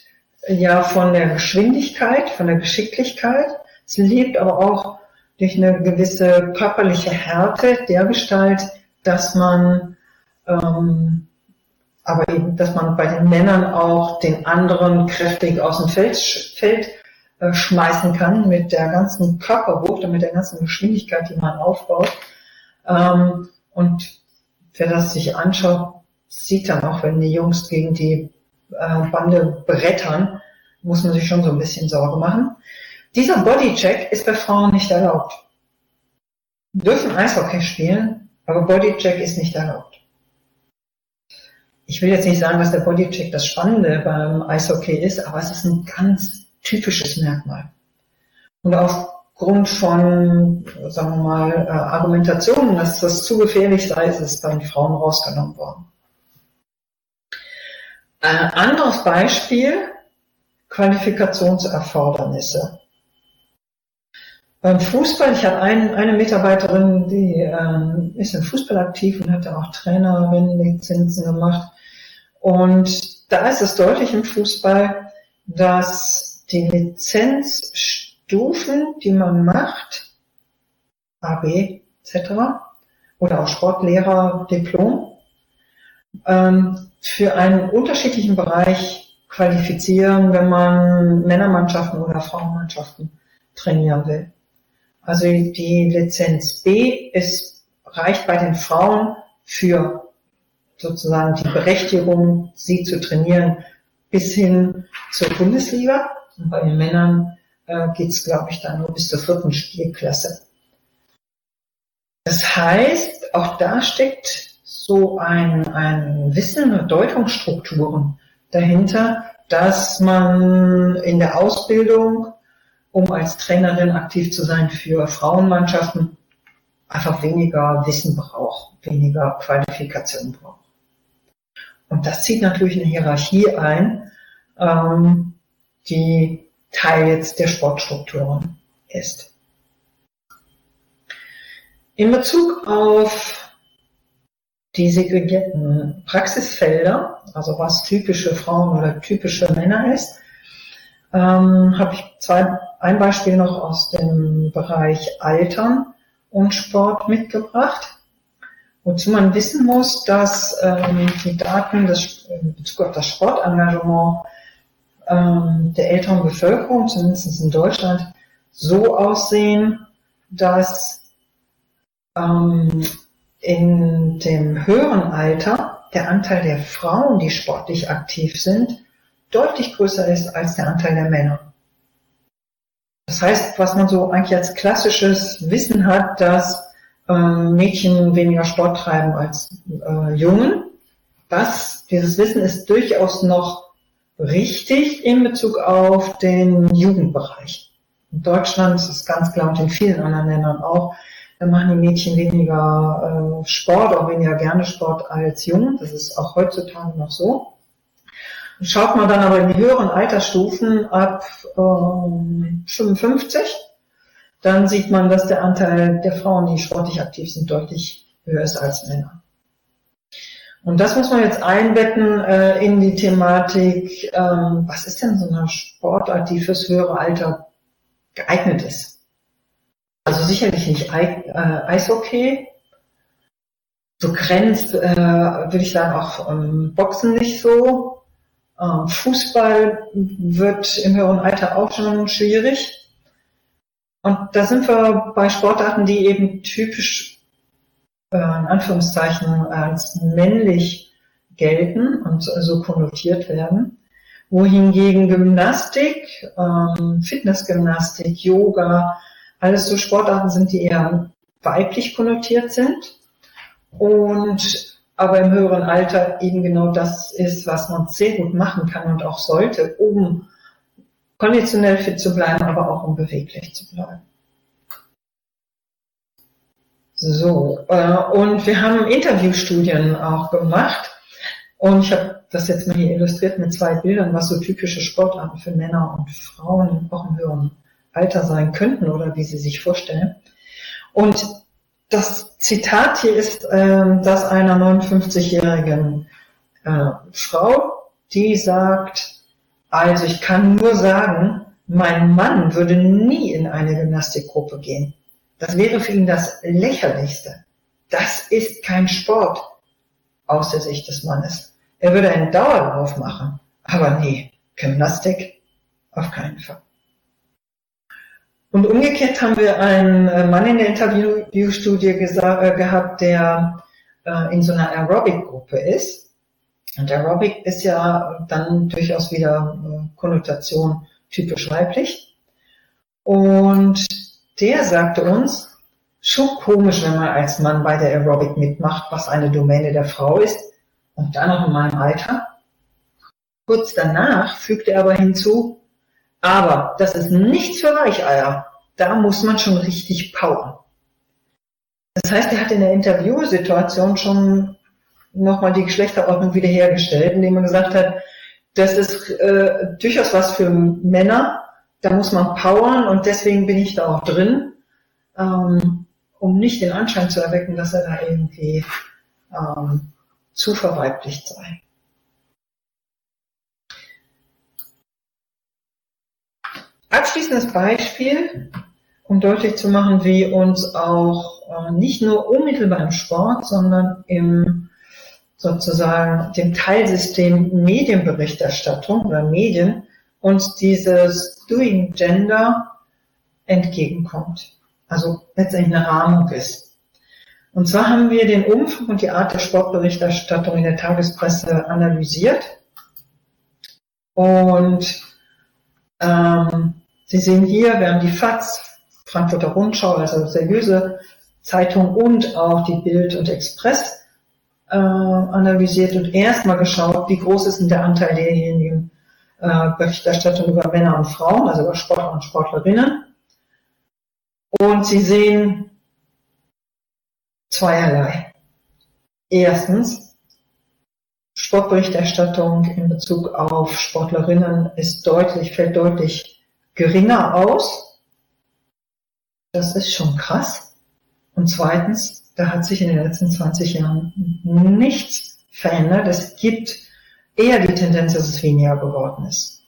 ja von der Geschwindigkeit, von der Geschicklichkeit. Es lebt aber auch durch eine gewisse körperliche Härte der Gestalt, dass man ähm, aber eben, dass man bei den Männern auch den anderen kräftig aus dem Feld, Feld äh, schmeißen kann mit der ganzen Körperwucht und mit der ganzen Geschwindigkeit, die man aufbaut. Ähm, und wer das sich anschaut, sieht dann auch, wenn die Jungs gegen die äh, Bande brettern, muss man sich schon so ein bisschen Sorge machen. Dieser Bodycheck ist bei Frauen nicht erlaubt. Wir dürfen Eishockey spielen, aber Bodycheck ist nicht erlaubt. Ich will jetzt nicht sagen, dass der Bodycheck das Spannende beim Eishockey ist, aber es ist ein ganz typisches Merkmal. Und aufgrund von, sagen wir mal, äh, Argumentationen, dass das zu gefährlich sei, ist es bei den Frauen rausgenommen worden. Ein anderes Beispiel, Qualifikationserfordernisse. Beim Fußball, ich habe ein, eine Mitarbeiterin, die ähm, ist im Fußball aktiv und hat auch Trainerinnenlizenzen gemacht. Und da ist es deutlich im Fußball, dass die Lizenzstufen, die man macht, AB etc. oder auch Sportlehrer, Diplom, ähm, für einen unterschiedlichen Bereich qualifizieren, wenn man Männermannschaften oder Frauenmannschaften trainieren will. Also die Lizenz B ist, reicht bei den Frauen für sozusagen die Berechtigung, sie zu trainieren, bis hin zur Bundesliga. Und bei den Männern äh, geht es, glaube ich, dann nur bis zur vierten Spielklasse. Das heißt, auch da steckt so ein, ein Wissen und Deutungsstrukturen dahinter, dass man in der Ausbildung um als Trainerin aktiv zu sein für Frauenmannschaften, einfach weniger Wissen braucht, weniger Qualifikation braucht. Und das zieht natürlich eine Hierarchie ein, ähm, die Teil jetzt der Sportstrukturen ist. In Bezug auf die segregierten Praxisfelder, also was typische Frauen oder typische Männer ist, ähm, habe ich zwei, ein Beispiel noch aus dem Bereich Altern und Sport mitgebracht. Wozu man wissen muss, dass ähm, die Daten des, in Bezug auf das Sportengagement ähm, der älteren Bevölkerung, zumindest in Deutschland, so aussehen, dass ähm, in dem höheren Alter der Anteil der Frauen, die sportlich aktiv sind, deutlich größer ist als der Anteil der Männer. Das heißt, was man so eigentlich als klassisches Wissen hat, dass ähm, Mädchen weniger Sport treiben als äh, Jungen, das, dieses Wissen ist durchaus noch richtig in Bezug auf den Jugendbereich. In Deutschland ist es ganz klar und in vielen anderen Ländern auch, da machen die Mädchen weniger äh, Sport, auch weniger gerne Sport als Jungen. Das ist auch heutzutage noch so. Schaut man dann aber in die höheren Altersstufen ab ähm, 55, dann sieht man, dass der Anteil der Frauen, die sportlich aktiv sind, deutlich höher ist als Männer. Und das muss man jetzt einbetten äh, in die Thematik, ähm, was ist denn so eine Sportart, die fürs höhere Alter geeignet ist? Also sicherlich nicht I äh, Eishockey, so grenzt, äh, würde ich sagen, auch ähm, Boxen nicht so. Ähm, Fußball wird im höheren Alter auch schon schwierig. Und da sind wir bei Sportarten, die eben typisch äh, in Anführungszeichen als männlich gelten und so konnotiert werden. Wohingegen Gymnastik, ähm, Fitnessgymnastik, Yoga, alles so Sportarten sind, die eher weiblich konnotiert sind. Und aber im höheren Alter eben genau das ist, was man sehr gut machen kann und auch sollte, um konditionell fit zu bleiben, aber auch um beweglich zu bleiben. So, äh, und wir haben Interviewstudien auch gemacht und ich habe das jetzt mal hier illustriert mit zwei Bildern, was so typische Sportarten für Männer und Frauen auch im höheren Alter sein könnten oder wie sie sich vorstellen. Und das Zitat hier ist äh, das einer 59-jährigen äh, Frau, die sagt, also ich kann nur sagen, mein Mann würde nie in eine Gymnastikgruppe gehen. Das wäre für ihn das Lächerlichste. Das ist kein Sport aus der Sicht des Mannes. Er würde einen Dauerlauf machen, aber nee, Gymnastik auf keinen Fall. Und umgekehrt haben wir einen äh, Mann in der Interviewstudie äh, gehabt, der äh, in so einer Aerobic-Gruppe ist. Und Aerobic ist ja dann durchaus wieder äh, Konnotation typisch weiblich. Und der sagte uns, schon komisch, wenn man als Mann bei der Aerobic mitmacht, was eine Domäne der Frau ist, und dann noch in meinem Alter. Kurz danach fügte er aber hinzu, aber das ist nichts für Weicheier. Da muss man schon richtig powern. Das heißt, er hat in der Interviewsituation schon nochmal die Geschlechterordnung wiederhergestellt, indem er gesagt hat, das ist äh, durchaus was für Männer, da muss man powern und deswegen bin ich da auch drin, ähm, um nicht den Anschein zu erwecken, dass er da irgendwie ähm, zu verweiblicht sei. Abschließendes Beispiel, um deutlich zu machen, wie uns auch äh, nicht nur unmittelbar im Sport, sondern im sozusagen dem Teilsystem Medienberichterstattung oder Medien uns dieses Doing Gender entgegenkommt. Also letztendlich eine Rahmung ist. Und zwar haben wir den Umfang und die Art der Sportberichterstattung in der Tagespresse analysiert. Und ähm, Sie sehen hier, wir haben die FAZ, Frankfurter Rundschau, also seriöse Zeitung und auch die Bild und Express äh, analysiert und erstmal geschaut, wie groß ist denn der Anteil derjenigen äh, Berichterstattung über Männer und Frauen, also über Sportler und Sportlerinnen. Und Sie sehen zweierlei. Erstens, Sportberichterstattung in Bezug auf Sportlerinnen ist deutlich, fällt deutlich geringer aus. Das ist schon krass. Und zweitens, da hat sich in den letzten 20 Jahren nichts verändert. Es gibt eher die Tendenz, dass es weniger geworden ist.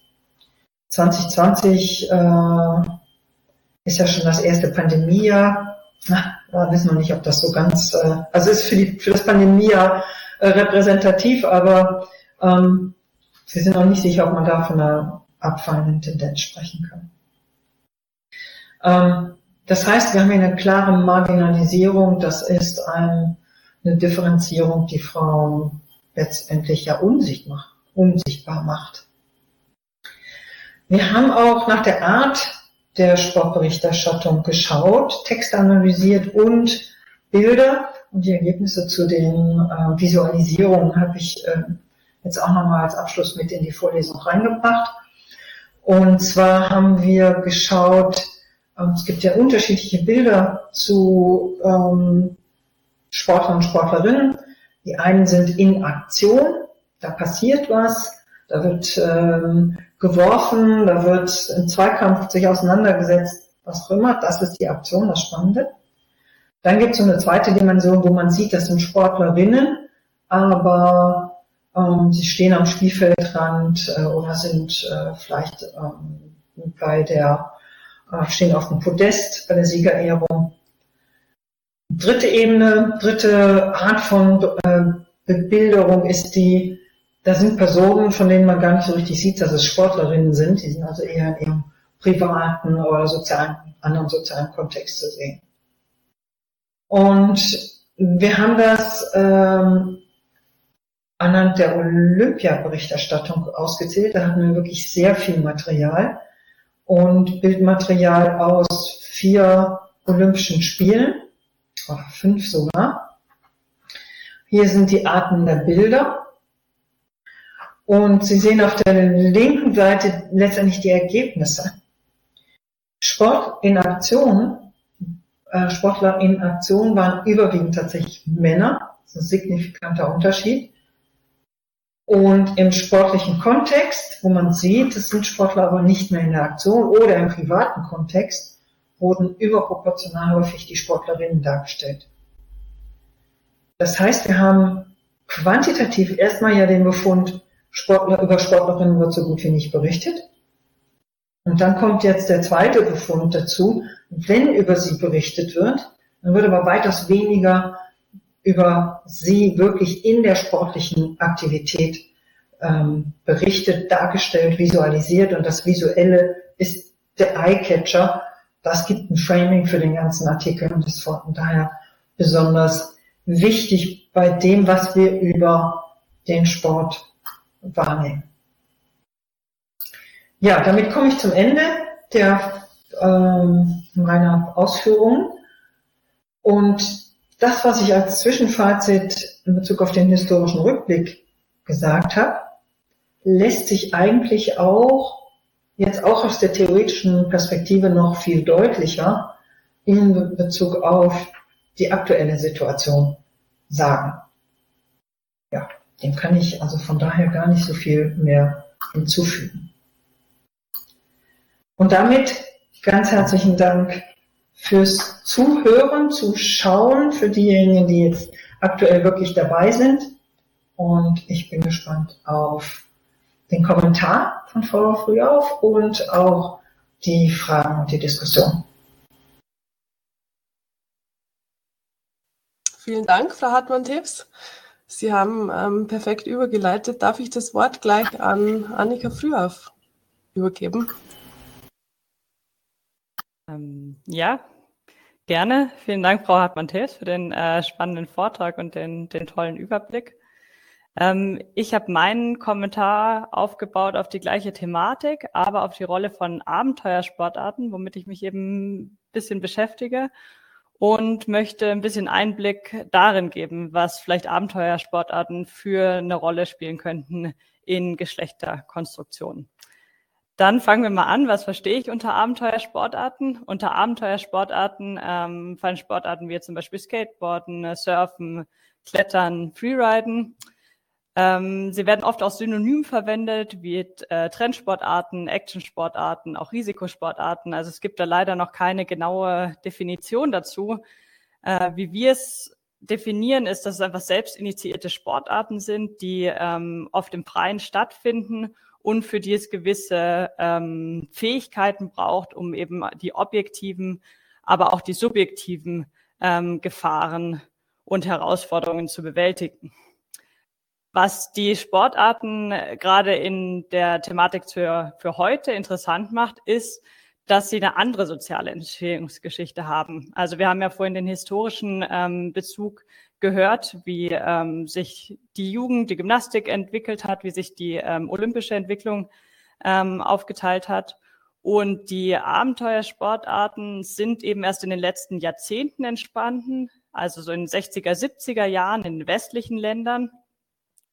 2020 äh, ist ja schon das erste Pandemiejahr. Na, da wissen wir nicht, ob das so ganz, äh, also ist für, die, für das Pandemiejahr äh, repräsentativ, aber ähm, wir sind auch nicht sicher, ob man da von einer abfallenden Tendenz sprechen kann. Ähm, das heißt, wir haben hier eine klare Marginalisierung, das ist ein, eine Differenzierung, die Frauen letztendlich ja unsichtbar macht. Wir haben auch nach der Art der Sportberichterstattung geschaut, Text analysiert und Bilder und die Ergebnisse zu den äh, Visualisierungen habe ich äh, jetzt auch nochmal als Abschluss mit in die Vorlesung reingebracht. Und zwar haben wir geschaut, ähm, es gibt ja unterschiedliche Bilder zu ähm, Sportlern und Sportlerinnen. Die einen sind in Aktion, da passiert was, da wird ähm, geworfen, da wird im Zweikampf sich auseinandergesetzt, was auch immer. Das ist die Aktion, das Spannende. Dann gibt es so eine zweite Dimension, wo man sieht, das sind Sportlerinnen, aber ähm, sie stehen am Spielfeldrand äh, oder sind äh, vielleicht ähm, bei der, äh, stehen auf dem Podest bei der Siegerehrung. Dritte Ebene, dritte Art von äh, Bebilderung ist die, da sind Personen, von denen man gar nicht so richtig sieht, dass es Sportlerinnen sind. Die sind also eher in ihrem privaten oder sozialen, anderen sozialen Kontext zu sehen. Und wir haben das ähm, anhand der Olympia-Berichterstattung ausgezählt. Da hatten wir wirklich sehr viel Material und Bildmaterial aus vier Olympischen Spielen, oder fünf sogar. Hier sind die Arten der Bilder. Und Sie sehen auf der linken Seite letztendlich die Ergebnisse. Sport in Aktion, äh, Sportler in Aktion waren überwiegend tatsächlich Männer. Das ist ein signifikanter Unterschied. Und im sportlichen Kontext, wo man sieht, es sind Sportler aber nicht mehr in der Aktion oder im privaten Kontext, wurden überproportional häufig die Sportlerinnen dargestellt. Das heißt, wir haben quantitativ erstmal ja den Befund, Sportler, über Sportlerinnen wird so gut wie nicht berichtet. Und dann kommt jetzt der zweite Befund dazu. Wenn über sie berichtet wird, dann wird aber weitaus weniger über sie wirklich in der sportlichen Aktivität ähm, berichtet, dargestellt, visualisiert und das Visuelle ist der Eyecatcher. Das gibt ein Framing für den ganzen Artikel und ist von daher besonders wichtig bei dem, was wir über den Sport wahrnehmen. Ja, damit komme ich zum Ende der ähm, meiner Ausführungen und das, was ich als Zwischenfazit in Bezug auf den historischen Rückblick gesagt habe, lässt sich eigentlich auch jetzt auch aus der theoretischen Perspektive noch viel deutlicher in Bezug auf die aktuelle Situation sagen. Ja, dem kann ich also von daher gar nicht so viel mehr hinzufügen. Und damit ganz herzlichen Dank fürs Zuhören, Zuschauen, für diejenigen, die jetzt aktuell wirklich dabei sind. Und ich bin gespannt auf den Kommentar von Frau Frühauf und auch die Fragen und die Diskussion. Vielen Dank, Frau Hartmann-Tips. Sie haben ähm, perfekt übergeleitet. Darf ich das Wort gleich an Annika Frühauf übergeben? Ähm, ja, gerne. Vielen Dank, Frau Hartmann-Thees, für den äh, spannenden Vortrag und den, den tollen Überblick. Ähm, ich habe meinen Kommentar aufgebaut auf die gleiche Thematik, aber auf die Rolle von Abenteuersportarten, womit ich mich eben ein bisschen beschäftige und möchte ein bisschen Einblick darin geben, was vielleicht Abenteuersportarten für eine Rolle spielen könnten in Geschlechterkonstruktionen. Dann fangen wir mal an. Was verstehe ich unter Abenteuersportarten? Unter Abenteuersportarten ähm, fallen Sportarten wie zum Beispiel Skateboarden, Surfen, Klettern, Freeriden. Ähm, sie werden oft auch synonym verwendet wie äh, Trendsportarten, Actionsportarten, auch Risikosportarten. Also es gibt da leider noch keine genaue Definition dazu. Äh, wie wir es definieren, ist, dass es einfach selbstinitiierte Sportarten sind, die ähm, oft im Freien stattfinden und für die es gewisse ähm, Fähigkeiten braucht, um eben die objektiven, aber auch die subjektiven ähm, Gefahren und Herausforderungen zu bewältigen. Was die Sportarten äh, gerade in der Thematik für, für heute interessant macht, ist, dass sie eine andere soziale Entstehungsgeschichte haben. Also wir haben ja vorhin den historischen ähm, Bezug gehört, wie ähm, sich die Jugend, die Gymnastik entwickelt hat, wie sich die ähm, olympische Entwicklung ähm, aufgeteilt hat. Und die Abenteuersportarten sind eben erst in den letzten Jahrzehnten entstanden, also so in den 60er, 70er Jahren in westlichen Ländern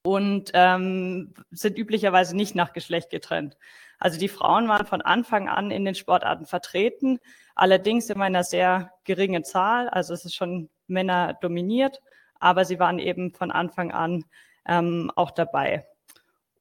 und ähm, sind üblicherweise nicht nach Geschlecht getrennt. Also die Frauen waren von Anfang an in den Sportarten vertreten, allerdings in einer sehr geringen Zahl. Also es ist schon Männer dominiert aber sie waren eben von Anfang an ähm, auch dabei.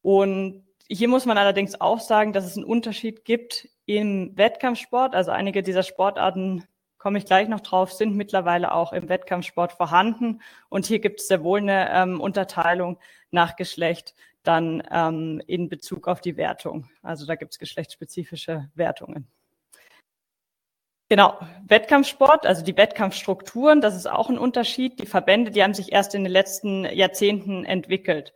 Und hier muss man allerdings auch sagen, dass es einen Unterschied gibt im Wettkampfsport. Also einige dieser Sportarten, komme ich gleich noch drauf, sind mittlerweile auch im Wettkampfsport vorhanden. Und hier gibt es sehr wohl eine ähm, Unterteilung nach Geschlecht dann ähm, in Bezug auf die Wertung. Also da gibt es geschlechtsspezifische Wertungen. Genau, Wettkampfsport, also die Wettkampfstrukturen, das ist auch ein Unterschied. Die Verbände, die haben sich erst in den letzten Jahrzehnten entwickelt.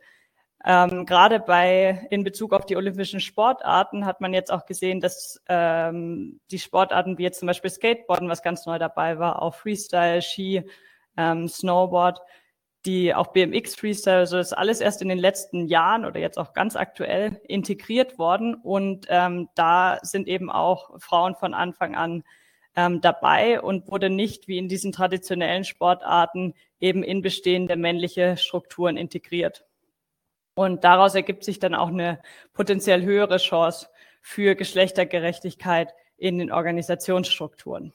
Ähm, gerade bei in Bezug auf die olympischen Sportarten hat man jetzt auch gesehen, dass ähm, die Sportarten wie jetzt zum Beispiel Skateboarden, was ganz neu dabei war, auch Freestyle, Ski, ähm, Snowboard, die auch BMX Freestyle, also ist alles erst in den letzten Jahren oder jetzt auch ganz aktuell integriert worden und ähm, da sind eben auch Frauen von Anfang an ähm, dabei und wurde nicht wie in diesen traditionellen Sportarten eben in bestehende männliche Strukturen integriert. Und daraus ergibt sich dann auch eine potenziell höhere Chance für Geschlechtergerechtigkeit in den Organisationsstrukturen.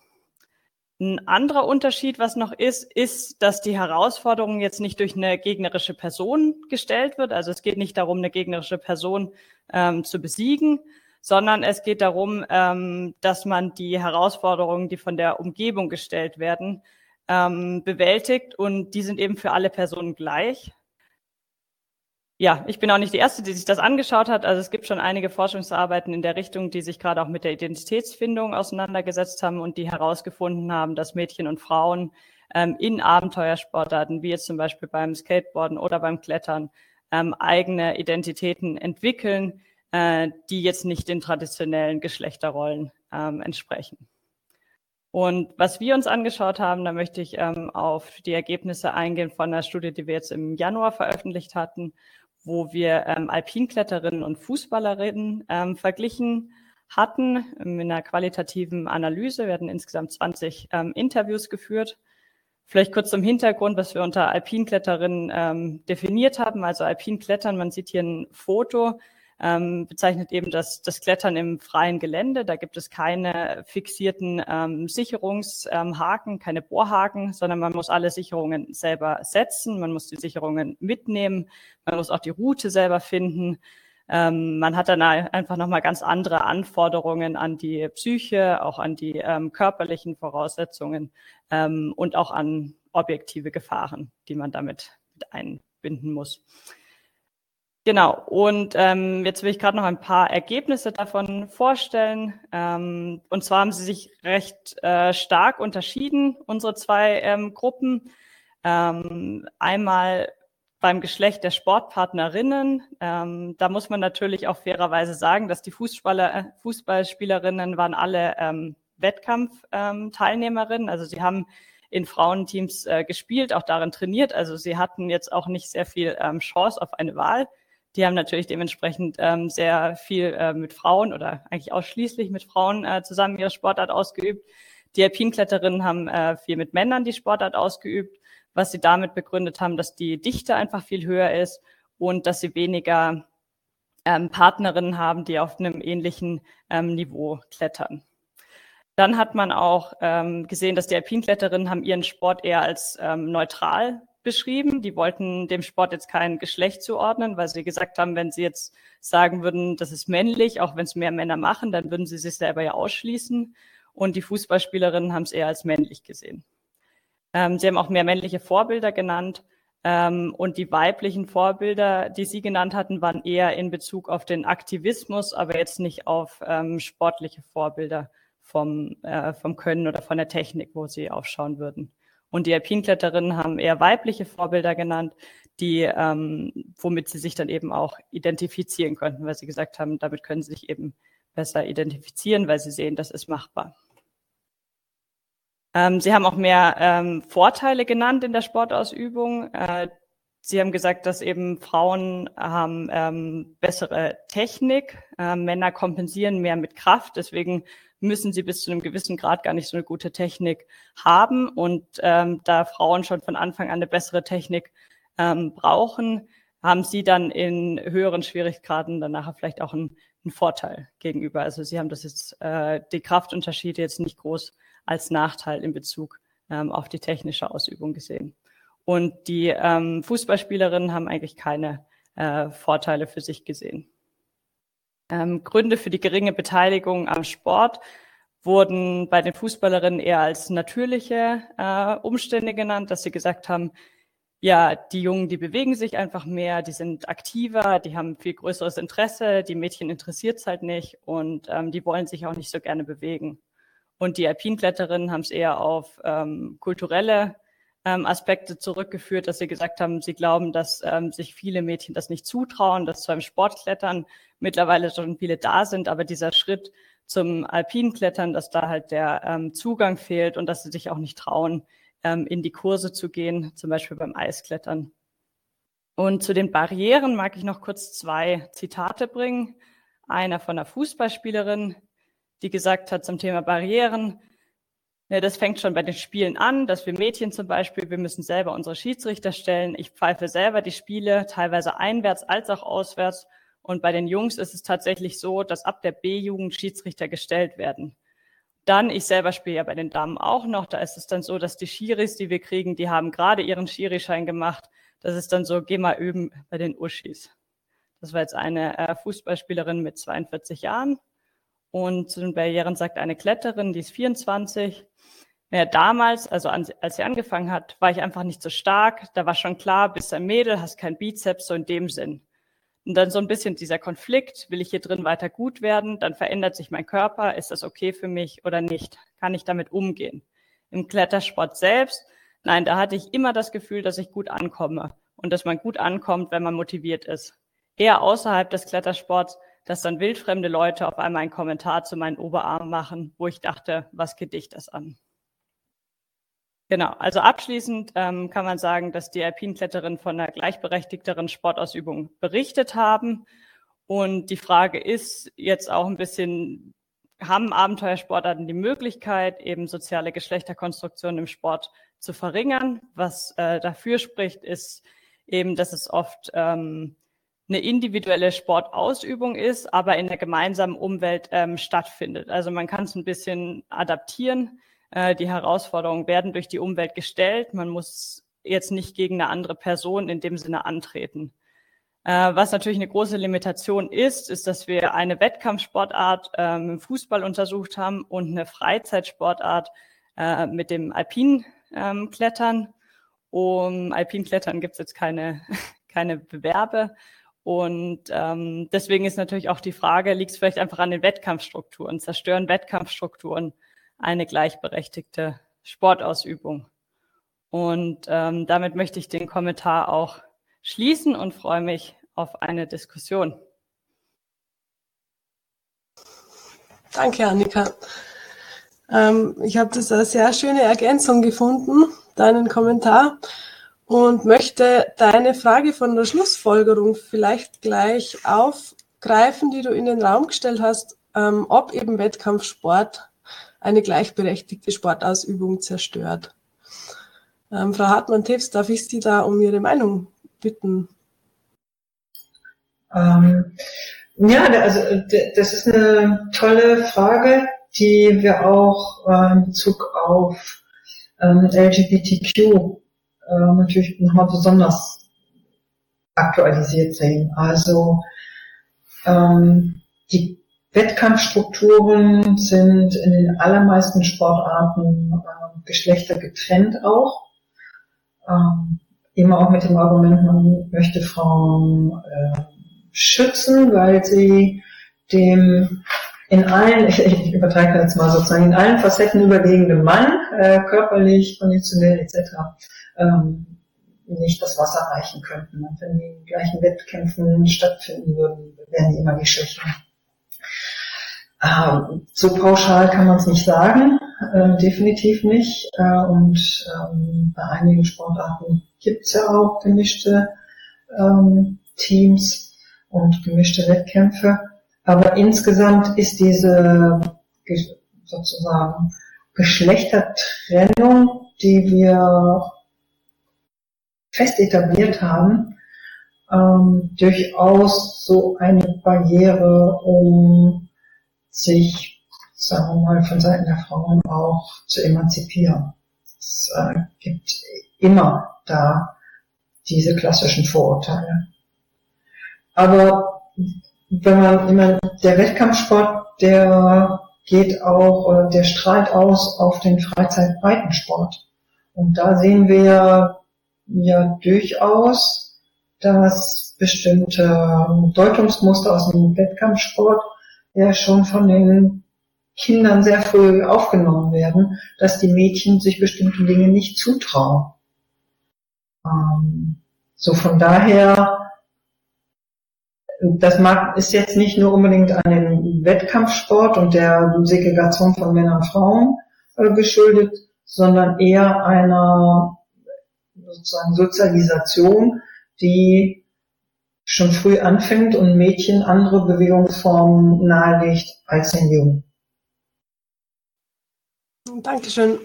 Ein anderer Unterschied, was noch ist, ist, dass die Herausforderung jetzt nicht durch eine gegnerische Person gestellt wird. Also es geht nicht darum, eine gegnerische Person ähm, zu besiegen, sondern es geht darum, ähm, dass man die Herausforderungen, die von der Umgebung gestellt werden, ähm, bewältigt und die sind eben für alle Personen gleich ja, ich bin auch nicht die Erste, die sich das angeschaut hat. Also es gibt schon einige Forschungsarbeiten in der Richtung, die sich gerade auch mit der Identitätsfindung auseinandergesetzt haben und die herausgefunden haben, dass Mädchen und Frauen ähm, in Abenteuersportarten, wie jetzt zum Beispiel beim Skateboarden oder beim Klettern, ähm, eigene Identitäten entwickeln, äh, die jetzt nicht den traditionellen Geschlechterrollen ähm, entsprechen. Und was wir uns angeschaut haben, da möchte ich ähm, auf die Ergebnisse eingehen von einer Studie, die wir jetzt im Januar veröffentlicht hatten, wo wir ähm, Alpinkletterinnen und Fußballerinnen ähm, verglichen hatten in einer qualitativen Analyse. Wir hatten insgesamt 20 ähm, Interviews geführt. Vielleicht kurz zum Hintergrund, was wir unter Alpinkletterinnen ähm, definiert haben. Also Alpinklettern, man sieht hier ein Foto, ähm, bezeichnet eben das, das Klettern im freien Gelände. Da gibt es keine fixierten ähm, Sicherungshaken, keine Bohrhaken, sondern man muss alle Sicherungen selber setzen, man muss die Sicherungen mitnehmen, man muss auch die Route selber finden. Ähm, man hat dann einfach nochmal ganz andere Anforderungen an die Psyche, auch an die ähm, körperlichen Voraussetzungen ähm, und auch an objektive Gefahren, die man damit mit einbinden muss. Genau, und ähm, jetzt will ich gerade noch ein paar Ergebnisse davon vorstellen. Ähm, und zwar haben sie sich recht äh, stark unterschieden, unsere zwei ähm, Gruppen. Ähm, einmal beim Geschlecht der Sportpartnerinnen. Ähm, da muss man natürlich auch fairerweise sagen, dass die Fußballer, äh, Fußballspielerinnen waren alle ähm, Wettkampfteilnehmerinnen. also sie haben in Frauenteams äh, gespielt, auch darin trainiert. Also sie hatten jetzt auch nicht sehr viel ähm, Chance auf eine Wahl. Die haben natürlich dementsprechend ähm, sehr viel äh, mit Frauen oder eigentlich ausschließlich mit Frauen äh, zusammen ihre Sportart ausgeübt. Die Alpinkletterinnen haben äh, viel mit Männern die Sportart ausgeübt, was sie damit begründet haben, dass die Dichte einfach viel höher ist und dass sie weniger ähm, Partnerinnen haben, die auf einem ähnlichen ähm, Niveau klettern. Dann hat man auch ähm, gesehen, dass die Alpinkletterinnen haben ihren Sport eher als ähm, neutral beschrieben. Die wollten dem Sport jetzt kein Geschlecht zuordnen, weil sie gesagt haben, wenn sie jetzt sagen würden, das ist männlich, auch wenn es mehr Männer machen, dann würden sie sich selber ja ausschließen. Und die Fußballspielerinnen haben es eher als männlich gesehen. Ähm, sie haben auch mehr männliche Vorbilder genannt. Ähm, und die weiblichen Vorbilder, die Sie genannt hatten, waren eher in Bezug auf den Aktivismus, aber jetzt nicht auf ähm, sportliche Vorbilder vom, äh, vom Können oder von der Technik, wo Sie aufschauen würden. Und die Alpinkletterinnen haben eher weibliche Vorbilder genannt, die, ähm, womit sie sich dann eben auch identifizieren könnten, weil sie gesagt haben, damit können sie sich eben besser identifizieren, weil sie sehen, das ist machbar. Ähm, sie haben auch mehr ähm, Vorteile genannt in der Sportausübung. Äh, Sie haben gesagt, dass eben Frauen haben ähm, bessere Technik, äh, Männer kompensieren mehr mit Kraft. Deswegen müssen sie bis zu einem gewissen Grad gar nicht so eine gute Technik haben. Und ähm, da Frauen schon von Anfang an eine bessere Technik ähm, brauchen, haben sie dann in höheren Schwierigkeiten dann nachher vielleicht auch einen, einen Vorteil gegenüber. Also sie haben das jetzt, äh, die Kraftunterschiede jetzt nicht groß als Nachteil in Bezug ähm, auf die technische Ausübung gesehen. Und die ähm, Fußballspielerinnen haben eigentlich keine äh, Vorteile für sich gesehen. Ähm, Gründe für die geringe Beteiligung am Sport wurden bei den Fußballerinnen eher als natürliche äh, Umstände genannt, dass sie gesagt haben, ja, die Jungen, die bewegen sich einfach mehr, die sind aktiver, die haben viel größeres Interesse, die Mädchen interessiert es halt nicht und ähm, die wollen sich auch nicht so gerne bewegen. Und die Alpinkletterinnen haben es eher auf ähm, kulturelle ähm, Aspekte zurückgeführt, dass sie gesagt haben, sie glauben, dass ähm, sich viele Mädchen das nicht zutrauen, dass beim Sportklettern mittlerweile schon viele da sind, aber dieser Schritt zum Alpinklettern, dass da halt der ähm, Zugang fehlt und dass sie sich auch nicht trauen, ähm, in die Kurse zu gehen, zum Beispiel beim Eisklettern. Und zu den Barrieren mag ich noch kurz zwei Zitate bringen. Einer von einer Fußballspielerin, die gesagt hat zum Thema Barrieren, ja, das fängt schon bei den Spielen an, dass wir Mädchen zum Beispiel, wir müssen selber unsere Schiedsrichter stellen. Ich pfeife selber die Spiele, teilweise einwärts als auch auswärts. Und bei den Jungs ist es tatsächlich so, dass ab der B-Jugend Schiedsrichter gestellt werden. Dann, ich selber spiele ja bei den Damen auch noch, da ist es dann so, dass die Schiris, die wir kriegen, die haben gerade ihren Schirischein gemacht. Das ist dann so, geh mal üben bei den Uschis. Das war jetzt eine äh, Fußballspielerin mit 42 Jahren. Und zu den Barrieren sagt eine Kletterin, die ist 24. Ja, damals, also an, als sie angefangen hat, war ich einfach nicht so stark. Da war schon klar, bist ein Mädel, hast keinen Bizeps, so in dem Sinn. Und dann so ein bisschen dieser Konflikt, will ich hier drin weiter gut werden, dann verändert sich mein Körper, ist das okay für mich oder nicht? Kann ich damit umgehen? Im Klettersport selbst, nein, da hatte ich immer das Gefühl, dass ich gut ankomme und dass man gut ankommt, wenn man motiviert ist. Eher außerhalb des Klettersports, dass dann wildfremde Leute auf einmal einen Kommentar zu meinen Oberarmen machen, wo ich dachte, was geht dich das an? Genau, also abschließend ähm, kann man sagen, dass die Alpinkletterinnen von einer gleichberechtigteren Sportausübung berichtet haben. Und die Frage ist jetzt auch ein bisschen, haben Abenteuersportarten die Möglichkeit, eben soziale Geschlechterkonstruktionen im Sport zu verringern? Was äh, dafür spricht, ist eben, dass es oft ähm, eine individuelle Sportausübung ist, aber in der gemeinsamen Umwelt ähm, stattfindet. Also man kann es ein bisschen adaptieren äh, die Herausforderungen werden durch die Umwelt gestellt. Man muss jetzt nicht gegen eine andere Person in dem Sinne antreten. Äh, was natürlich eine große Limitation ist, ist, dass wir eine Wettkampfsportart ähm, im Fußball untersucht haben und eine Freizeitsportart äh, mit dem Alpinklettern. Ähm, um Alpinklettern gibt es jetzt keine, (laughs) keine Bewerbe. Und ähm, deswegen ist natürlich auch die Frage, liegt es vielleicht einfach an den Wettkampfstrukturen? Zerstören Wettkampfstrukturen eine gleichberechtigte Sportausübung. Und ähm, damit möchte ich den Kommentar auch schließen und freue mich auf eine Diskussion. Danke, Annika. Ähm, ich habe das eine sehr schöne Ergänzung gefunden, deinen Kommentar, und möchte deine Frage von der Schlussfolgerung vielleicht gleich aufgreifen, die du in den Raum gestellt hast, ähm, ob eben Wettkampfsport eine gleichberechtigte Sportausübung zerstört. Ähm, Frau Hartmann-Tefs, darf ich Sie da um Ihre Meinung bitten? Ähm, ja, also das ist eine tolle Frage, die wir auch äh, in Bezug auf ähm, LGBTQ äh, natürlich nochmal besonders aktualisiert sehen. Also ähm, die Wettkampfstrukturen sind in den allermeisten Sportarten äh, Geschlechter getrennt auch. Ähm, immer auch mit dem Argument, man möchte Frauen äh, schützen, weil sie dem in allen, (laughs) ich, ich übertreibe jetzt mal sozusagen, in allen Facetten überlegenen Mann, äh, körperlich, konditionell etc., ähm, nicht das Wasser reichen könnten. Und wenn die gleichen Wettkämpfen stattfinden würden, wären die immer die Schwächen. Ähm, so pauschal kann man es nicht sagen, äh, definitiv nicht. Äh, und ähm, bei einigen Sportarten gibt es ja auch gemischte ähm, Teams und gemischte Wettkämpfe. Aber insgesamt ist diese sozusagen Geschlechtertrennung, die wir fest etabliert haben, ähm, durchaus so eine Barriere, um sich, sagen wir mal, von Seiten der Frauen auch zu emanzipieren. Es äh, gibt immer da diese klassischen Vorurteile. Aber wenn man immer, der Wettkampfsport, der geht auch, der strahlt aus auf den Freizeitbreitensport. Und da sehen wir ja durchaus, dass bestimmte Deutungsmuster aus dem Wettkampfsport ja schon von den Kindern sehr früh aufgenommen werden, dass die Mädchen sich bestimmte Dinge nicht zutrauen. Ähm, so von daher, das mag, ist jetzt nicht nur unbedingt an den Wettkampfsport und der Segregation von Männern und Frauen äh, geschuldet, sondern eher einer sozusagen Sozialisation, die schon früh anfängt und Mädchen andere Bewegungsformen nahelegt als den Jungen. Dankeschön.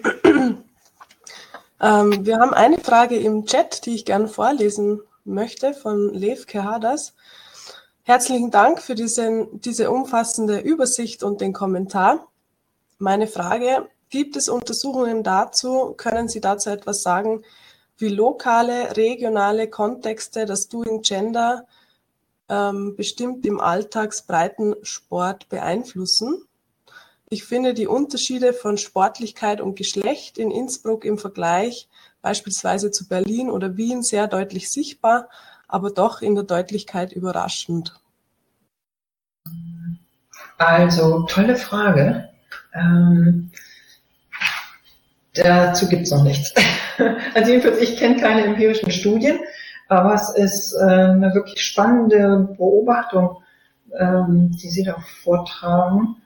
ähm, wir haben eine Frage im Chat, die ich gerne vorlesen möchte von Lev Kehadas. Herzlichen Dank für diesen, diese umfassende Übersicht und den Kommentar. meine Frage, gibt es Untersuchungen dazu? Können Sie dazu etwas sagen, wie lokale, regionale Kontexte das Doing Gender ähm, bestimmt im Alltagsbreitensport beeinflussen? Ich finde die Unterschiede von Sportlichkeit und Geschlecht in Innsbruck im Vergleich beispielsweise zu Berlin oder Wien sehr deutlich sichtbar, aber doch in der Deutlichkeit überraschend. Also, tolle Frage. Ähm, dazu gibt es noch nichts. (laughs) Also jedenfalls, ich kenne keine empirischen Studien, aber es ist äh, eine wirklich spannende Beobachtung, ähm, die Sie da vortragen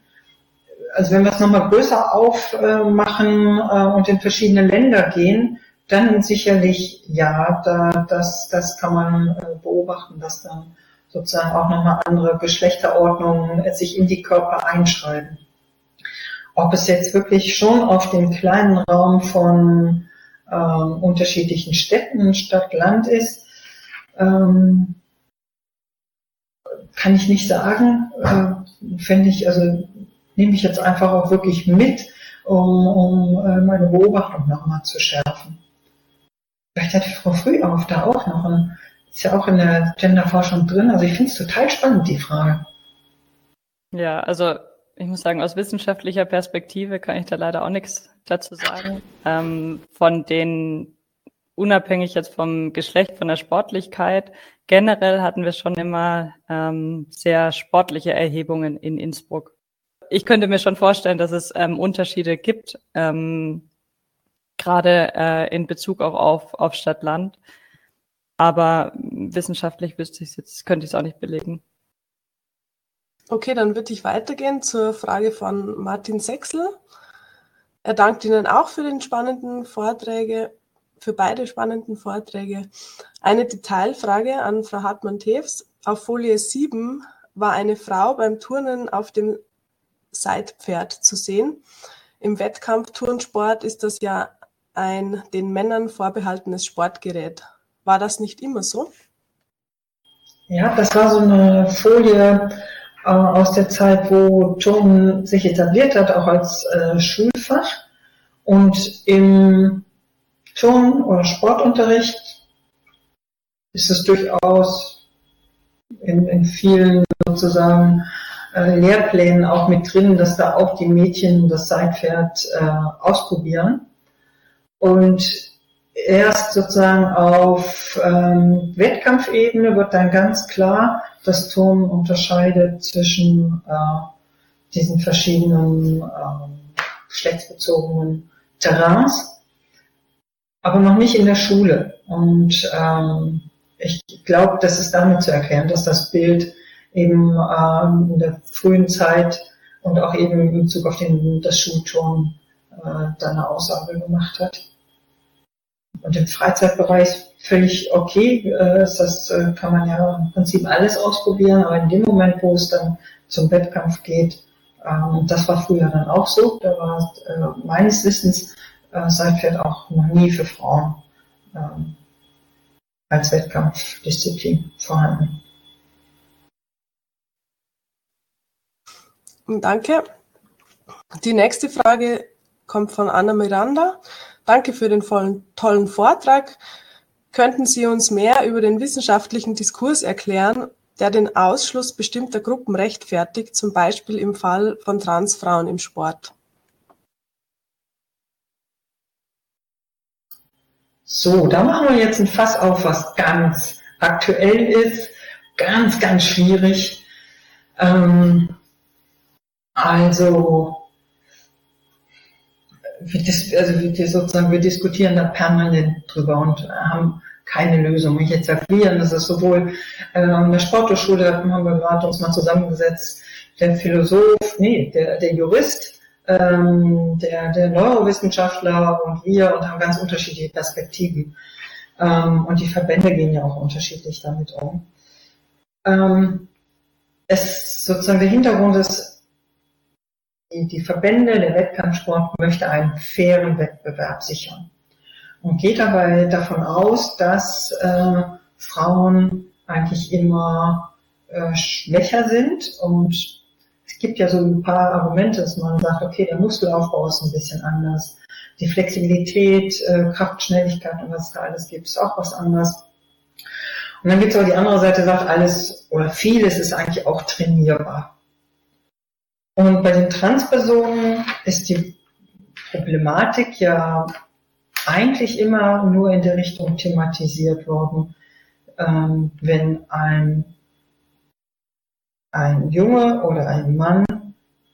also wenn wir es nochmal größer aufmachen äh, und in verschiedene Länder gehen, dann sicherlich ja, da, das, das kann man äh, beobachten, dass dann sozusagen auch nochmal andere Geschlechterordnungen sich in die Körper einschreiben. Ob es jetzt wirklich schon auf dem kleinen Raum von ähm, unterschiedlichen Städten, Stadt, Land ist, ähm, kann ich nicht sagen. Äh, Fände ich, also nehme ich jetzt einfach auch wirklich mit, um, um äh, meine Beobachtung nochmal zu schärfen. Vielleicht hat Frau Frühauf da auch noch ein, ist ja auch in der Genderforschung drin. Also ich finde es total spannend, die Frage. Ja, also ich muss sagen, aus wissenschaftlicher Perspektive kann ich da leider auch nichts dazu sagen. Ähm, von den, unabhängig jetzt vom Geschlecht, von der Sportlichkeit, generell hatten wir schon immer ähm, sehr sportliche Erhebungen in Innsbruck ich könnte mir schon vorstellen, dass es ähm, Unterschiede gibt, ähm, gerade äh, in Bezug auch auf, auf Stadt-Land. Aber wissenschaftlich wüsste ich jetzt, könnte ich es auch nicht belegen. Okay, dann würde ich weitergehen zur Frage von Martin Sechsel. Er dankt Ihnen auch für den spannenden Vorträge, für beide spannenden Vorträge. Eine Detailfrage an Frau Hartmann-Tews. Auf Folie 7 war eine Frau beim Turnen auf dem Seitpferd zu sehen. Im Wettkampfturnsport ist das ja ein den Männern vorbehaltenes Sportgerät. War das nicht immer so? Ja, das war so eine Folie aus der Zeit, wo Turnen sich etabliert hat, auch als äh, Schulfach. Und im Turn- oder Sportunterricht ist es durchaus in, in vielen sozusagen äh, Lehrplänen auch mit drin, dass da auch die Mädchen das Seitpferd äh, ausprobieren. Und erst sozusagen auf ähm, Wettkampfebene wird dann ganz klar, dass Turm unterscheidet zwischen äh, diesen verschiedenen äh, geschlechtsbezogenen Terrains, aber noch nicht in der Schule. Und ähm, ich glaube, das ist damit zu erklären, dass das Bild eben ähm, in der frühen Zeit und auch eben in Bezug auf den, das Schulturnen äh, da eine Aussage gemacht hat. Und im Freizeitbereich völlig okay, äh, das äh, kann man ja im Prinzip alles ausprobieren, aber in dem Moment, wo es dann zum Wettkampf geht, ähm, das war früher dann auch so, da war äh, meines Wissens Seitpferd auch noch nie für Frauen ähm, als Wettkampfdisziplin vorhanden. Danke. Die nächste Frage kommt von Anna Miranda. Danke für den vollen, tollen Vortrag. Könnten Sie uns mehr über den wissenschaftlichen Diskurs erklären, der den Ausschluss bestimmter Gruppen rechtfertigt, zum Beispiel im Fall von Transfrauen im Sport? So, da machen wir jetzt ein Fass auf, was ganz aktuell ist, ganz, ganz schwierig. Ähm, also, wir, also wir, sozusagen, wir diskutieren da permanent drüber und haben keine Lösung. Ich jetzt erklären, das ist sowohl äh, an der Sporthochschule, haben wir gerade uns mal zusammengesetzt, der Philosoph, nee, der, der Jurist, ähm, der, der Neurowissenschaftler und wir und haben ganz unterschiedliche Perspektiven. Ähm, und die Verbände gehen ja auch unterschiedlich damit um. Ähm, es sozusagen der Hintergrund ist, die, die Verbände, der Wettkampfsport möchte einen fairen Wettbewerb sichern und geht dabei davon aus, dass äh, Frauen eigentlich immer äh, schwächer sind und es gibt ja so ein paar Argumente, dass man sagt, okay, der Muskelaufbau ist ein bisschen anders. Die Flexibilität, äh, Kraft, Schnelligkeit und was da alles gibt, ist auch was anderes. Und dann gibt es auch die andere Seite, sagt alles oder vieles ist eigentlich auch trainierbar. Und bei den Transpersonen ist die Problematik ja eigentlich immer nur in der Richtung thematisiert worden, ähm, wenn ein, ein Junge oder ein Mann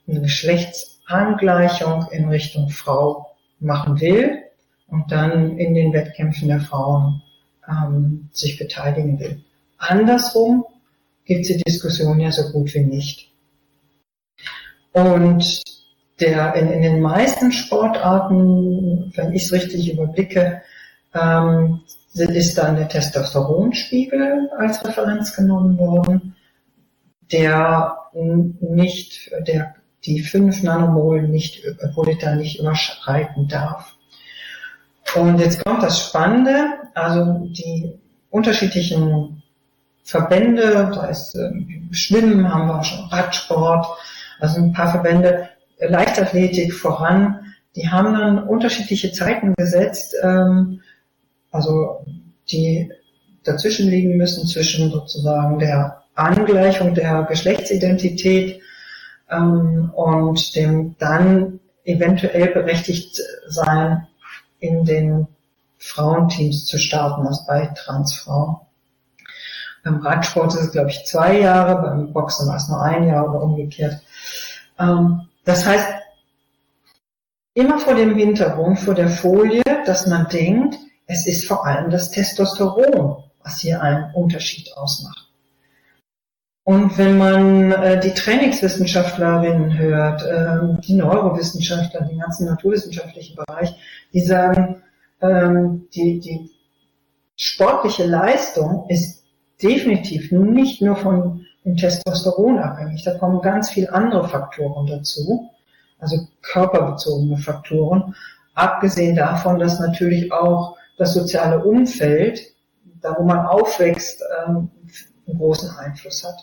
eine Geschlechtsangleichung in Richtung Frau machen will und dann in den Wettkämpfen der Frauen ähm, sich beteiligen will. Andersrum gibt es die Diskussion ja so gut wie nicht. Und der in, in den meisten Sportarten, wenn ich es richtig überblicke, ähm, ist dann der Testosteronspiegel als Referenz genommen worden, der nicht, der die 5 Nanomol nicht, pro Liter nicht überschreiten darf. Und jetzt kommt das Spannende, also die unterschiedlichen Verbände, da ist äh, Schwimmen, haben wir schon Radsport, also ein paar Verbände, Leichtathletik voran, die haben dann unterschiedliche Zeiten gesetzt, ähm, also die dazwischen liegen müssen zwischen sozusagen der Angleichung der Geschlechtsidentität ähm, und dem dann eventuell berechtigt sein, in den Frauenteams zu starten, also bei Transfrauen. Beim Radsport ist es, glaube ich, zwei Jahre, beim Boxen war es nur ein Jahr oder umgekehrt. Ähm, das heißt, immer vor dem Hintergrund, vor der Folie, dass man denkt, es ist vor allem das Testosteron, was hier einen Unterschied ausmacht. Und wenn man äh, die Trainingswissenschaftlerinnen hört, äh, die Neurowissenschaftler, den ganzen naturwissenschaftlichen Bereich, die sagen, ähm, die, die sportliche Leistung ist definitiv nicht nur von dem Testosteron abhängig. Da kommen ganz viele andere Faktoren dazu, also körperbezogene Faktoren, abgesehen davon, dass natürlich auch das soziale Umfeld, da wo man aufwächst, ähm, einen großen Einfluss hat.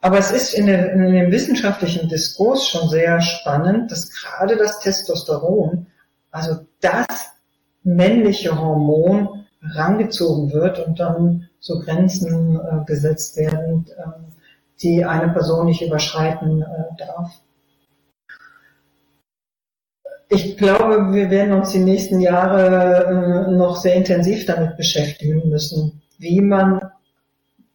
Aber es ist in, der, in dem wissenschaftlichen Diskurs schon sehr spannend, dass gerade das Testosteron, also das männliche Hormon, rangezogen wird und dann so Grenzen äh, gesetzt werden, äh, die eine Person nicht überschreiten äh, darf. Ich glaube, wir werden uns die nächsten Jahre äh, noch sehr intensiv damit beschäftigen müssen, wie man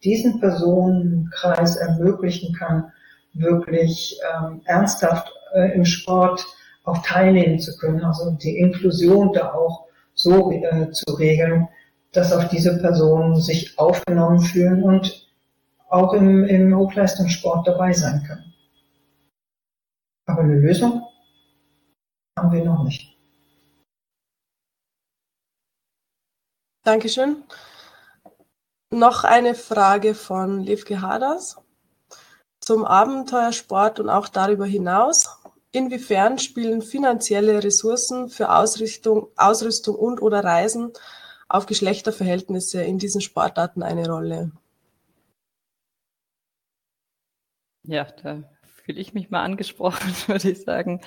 diesen Personenkreis ermöglichen kann, wirklich ähm, ernsthaft äh, im Sport auch teilnehmen zu können, also die Inklusion da auch so äh, zu regeln, dass auch diese Personen sich aufgenommen fühlen und auch im, im Hochleistungssport dabei sein können. Aber eine Lösung haben wir noch nicht. Dankeschön. Noch eine Frage von Levke Hadas zum Abenteuersport und auch darüber hinaus. Inwiefern spielen finanzielle Ressourcen für Ausrichtung, Ausrüstung und oder Reisen auf Geschlechterverhältnisse in diesen Sportarten eine Rolle? Ja, da fühle ich mich mal angesprochen, (laughs) würde ich sagen.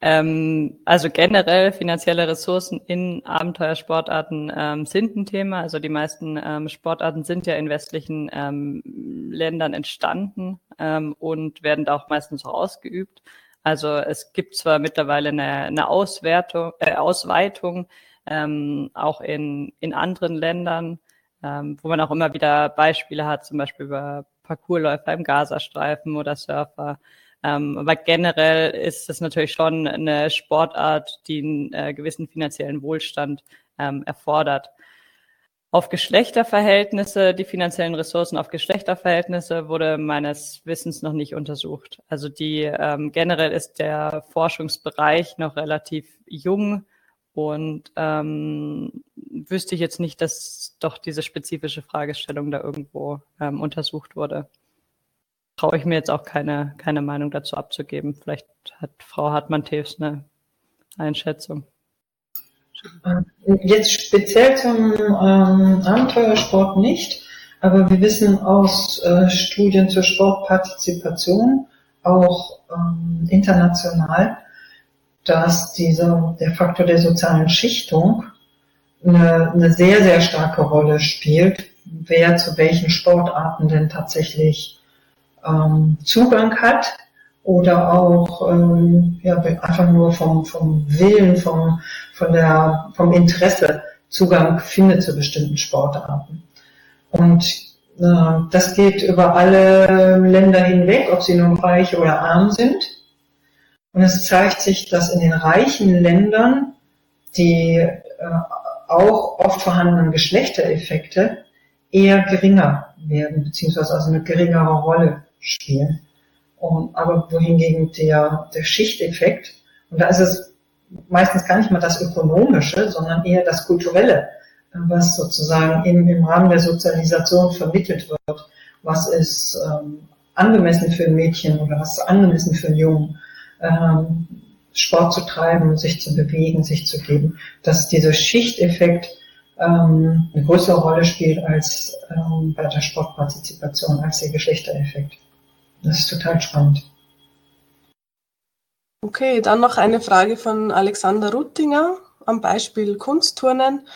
Ähm, also generell finanzielle Ressourcen in Abenteuersportarten ähm, sind ein Thema. Also die meisten ähm, Sportarten sind ja in westlichen ähm, Ländern entstanden ähm, und werden da auch meistens ausgeübt. Also es gibt zwar mittlerweile eine, eine Auswertung, äh, Ausweitung ähm, auch in, in anderen Ländern, ähm, wo man auch immer wieder Beispiele hat, zum Beispiel über Parkourläufer im Gazastreifen oder Surfer. Ähm, aber generell ist es natürlich schon eine Sportart, die einen äh, gewissen finanziellen Wohlstand ähm, erfordert. Auf Geschlechterverhältnisse, die finanziellen Ressourcen auf Geschlechterverhältnisse wurde meines Wissens noch nicht untersucht. Also die ähm, generell ist der Forschungsbereich noch relativ jung und ähm, wüsste ich jetzt nicht, dass doch diese spezifische Fragestellung da irgendwo ähm, untersucht wurde. Traue ich mir jetzt auch keine, keine Meinung dazu abzugeben. Vielleicht hat Frau Hartmann-Tews eine Einschätzung. Jetzt speziell zum ähm, Abenteuersport nicht, aber wir wissen aus äh, Studien zur Sportpartizipation auch ähm, international, dass dieser, der Faktor der sozialen Schichtung eine, eine sehr, sehr starke Rolle spielt, wer zu welchen Sportarten denn tatsächlich ähm, Zugang hat oder auch ähm, ja, einfach nur vom, vom Willen, vom, von der, vom Interesse Zugang findet zu bestimmten Sportarten. Und äh, das geht über alle Länder hinweg, ob sie nun reich oder arm sind. Und es zeigt sich, dass in den reichen Ländern die äh, auch oft vorhandenen Geschlechtereffekte eher geringer werden, beziehungsweise also eine geringere Rolle spielen. Und, aber wohingegen der, der Schichteffekt, und da ist es meistens gar nicht mal das Ökonomische, sondern eher das Kulturelle, was sozusagen im, im Rahmen der Sozialisation vermittelt wird. Was ist ähm, angemessen für ein Mädchen oder was ist angemessen für einen Jungen, ähm, Sport zu treiben, sich zu bewegen, sich zu geben, dass dieser Schichteffekt ähm, eine größere Rolle spielt als ähm, bei der Sportpartizipation, als der Geschlechtereffekt. Das ist total spannend. Okay, dann noch eine Frage von Alexander Ruttinger am Beispiel Kunstturnen.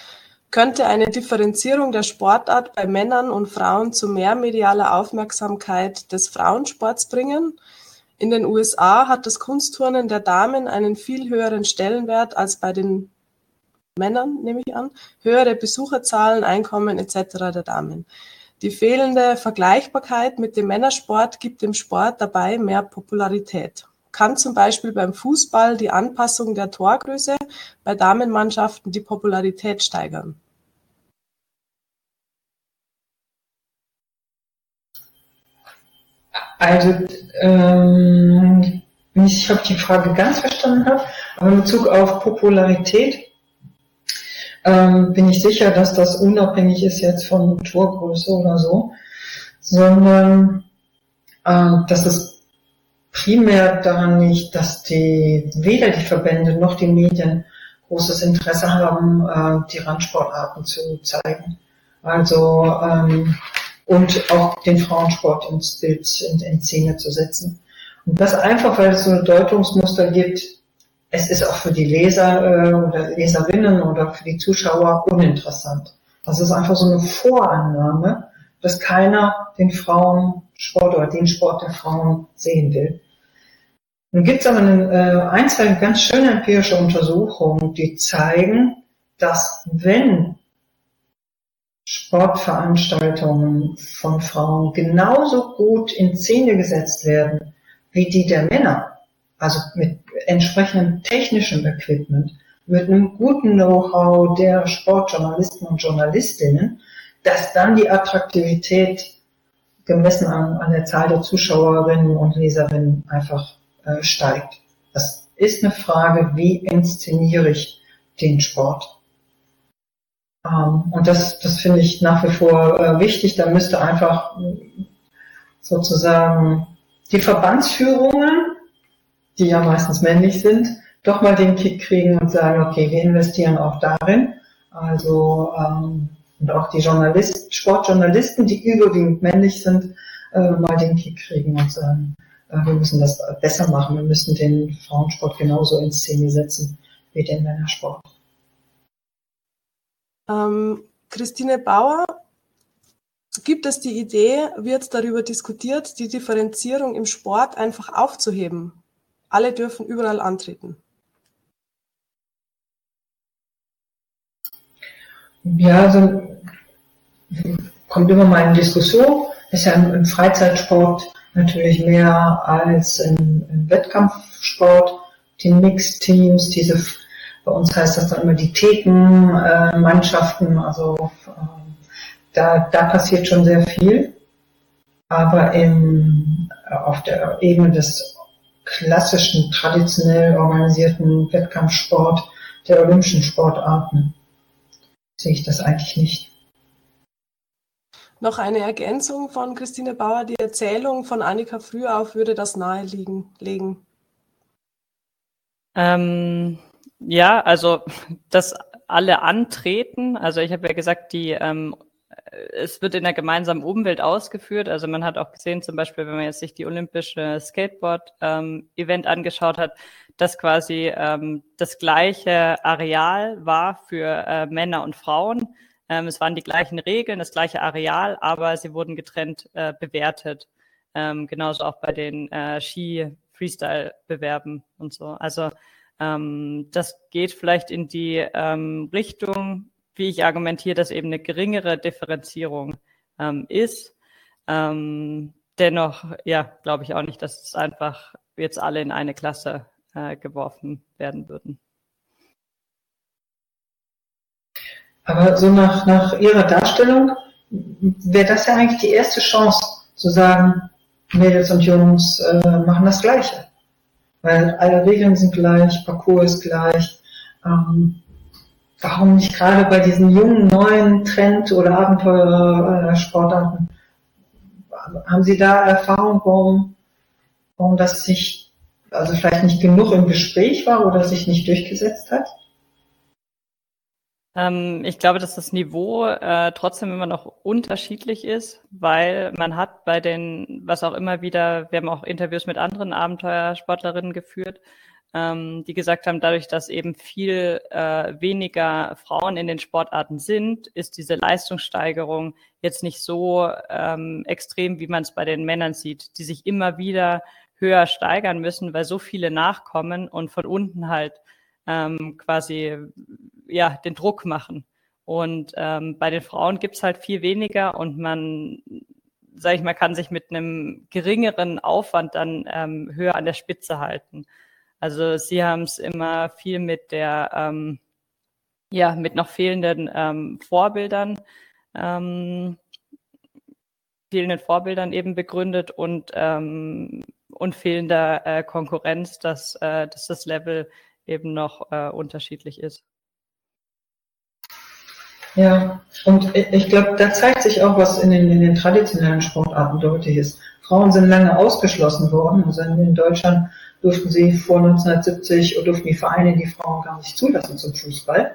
Könnte eine Differenzierung der Sportart bei Männern und Frauen zu mehr medialer Aufmerksamkeit des Frauensports bringen? In den USA hat das Kunstturnen der Damen einen viel höheren Stellenwert als bei den Männern, nehme ich an, höhere Besucherzahlen, Einkommen etc. der Damen. Die fehlende Vergleichbarkeit mit dem Männersport gibt dem Sport dabei mehr Popularität. Kann zum Beispiel beim Fußball die Anpassung der Torgröße bei Damenmannschaften die Popularität steigern? Also, ähm, nicht, ob ich die Frage ganz verstanden habe, aber in Bezug auf Popularität ähm, bin ich sicher, dass das unabhängig ist jetzt von Torgröße oder so, sondern äh, dass es primär daran liegt, dass die weder die Verbände noch die Medien großes Interesse haben, äh, die Randsportarten zu zeigen. Also ähm, und auch den Frauensport ins Bild, in, in Szene zu setzen. Und das einfach, weil es so ein Deutungsmuster gibt, es ist auch für die Leser äh, oder Leserinnen oder für die Zuschauer uninteressant. Das ist einfach so eine Vorannahme, dass keiner den Frauensport oder den Sport der Frauen sehen will. Nun gibt es aber eine, äh, ein, zwei ganz schöne empirische Untersuchungen, die zeigen, dass wenn Sportveranstaltungen von Frauen genauso gut in Szene gesetzt werden wie die der Männer, also mit entsprechendem technischem Equipment, mit einem guten Know-how der Sportjournalisten und Journalistinnen, dass dann die Attraktivität gemessen an, an der Zahl der Zuschauerinnen und Leserinnen einfach äh, steigt. Das ist eine Frage, wie inszeniere ich den Sport? Ähm, und das, das finde ich nach wie vor äh, wichtig. Da müsste einfach sozusagen die Verbandsführungen die ja meistens männlich sind, doch mal den Kick kriegen und sagen, okay, wir investieren auch darin. Also ähm, und auch die Journalisten, Sportjournalisten, die überwiegend männlich sind, äh, mal den Kick kriegen und sagen, äh, wir müssen das besser machen, wir müssen den Frauensport genauso in Szene setzen wie den Männersport. Ähm, Christine Bauer, gibt es die Idee, wird darüber diskutiert, die Differenzierung im Sport einfach aufzuheben? Alle dürfen überall antreten. Ja, also kommt immer mal in Diskussion. Ist ja im, Freizeitsport natürlich mehr als im, im Wettkampfsport. Die Mixteams, diese, bei uns heißt das dann immer die Thekenmannschaften, also äh, da, da passiert schon sehr viel. Aber im, auf der Ebene des klassischen, traditionell organisierten Wettkampfsport der olympischen Sportarten sehe ich das eigentlich nicht. Noch eine Ergänzung von Christine Bauer. Die Erzählung von Annika Frühauf würde das nahelegen. Legen. Ähm, ja, also dass alle antreten. Also ich habe ja gesagt, die ähm, es wird in der gemeinsamen Umwelt ausgeführt. Also man hat auch gesehen, zum Beispiel, wenn man jetzt sich die olympische Skateboard-Event ähm, angeschaut hat, dass quasi ähm, das gleiche Areal war für äh, Männer und Frauen. Ähm, es waren die gleichen Regeln, das gleiche Areal, aber sie wurden getrennt äh, bewertet. Ähm, genauso auch bei den äh, Ski-Freestyle-Bewerben und so. Also ähm, das geht vielleicht in die ähm, Richtung, wie ich argumentiere, dass eben eine geringere Differenzierung ähm, ist. Ähm, dennoch, ja, glaube ich auch nicht, dass es einfach jetzt alle in eine Klasse äh, geworfen werden würden. Aber so nach, nach Ihrer Darstellung wäre das ja eigentlich die erste Chance, zu sagen, Mädels und Jungs äh, machen das Gleiche. Weil alle Regeln sind gleich, Parcours ist gleich. Ähm, warum nicht gerade bei diesen jungen, neuen Trend- oder Abenteuersportarten? Haben Sie da Erfahrung, warum, warum das sich, also vielleicht nicht genug im Gespräch war oder sich nicht durchgesetzt hat? Ähm, ich glaube, dass das Niveau äh, trotzdem immer noch unterschiedlich ist, weil man hat bei den, was auch immer wieder, wir haben auch Interviews mit anderen Abenteuersportlerinnen geführt, ähm, die gesagt haben, dadurch, dass eben viel äh, weniger Frauen in den Sportarten sind, ist diese Leistungssteigerung jetzt nicht so ähm, extrem, wie man es bei den Männern sieht, die sich immer wieder höher steigern müssen, weil so viele nachkommen und von unten halt ähm, quasi ja den Druck machen. Und ähm, bei den Frauen gibt's halt viel weniger und man, sage ich mal, kann sich mit einem geringeren Aufwand dann ähm, höher an der Spitze halten. Also sie haben es immer viel mit der, ähm, ja, mit noch fehlenden ähm, Vorbildern, ähm, fehlenden Vorbildern eben begründet und ähm, und fehlender äh, Konkurrenz, dass, äh, dass das Level eben noch äh, unterschiedlich ist. Ja, und ich glaube, da zeigt sich auch, was in den, in den traditionellen Sportarten deutlich ist. Frauen sind lange ausgeschlossen worden. Also in Deutschland durften sie vor 1970 oder durften die Vereine die Frauen gar nicht zulassen zum Fußball.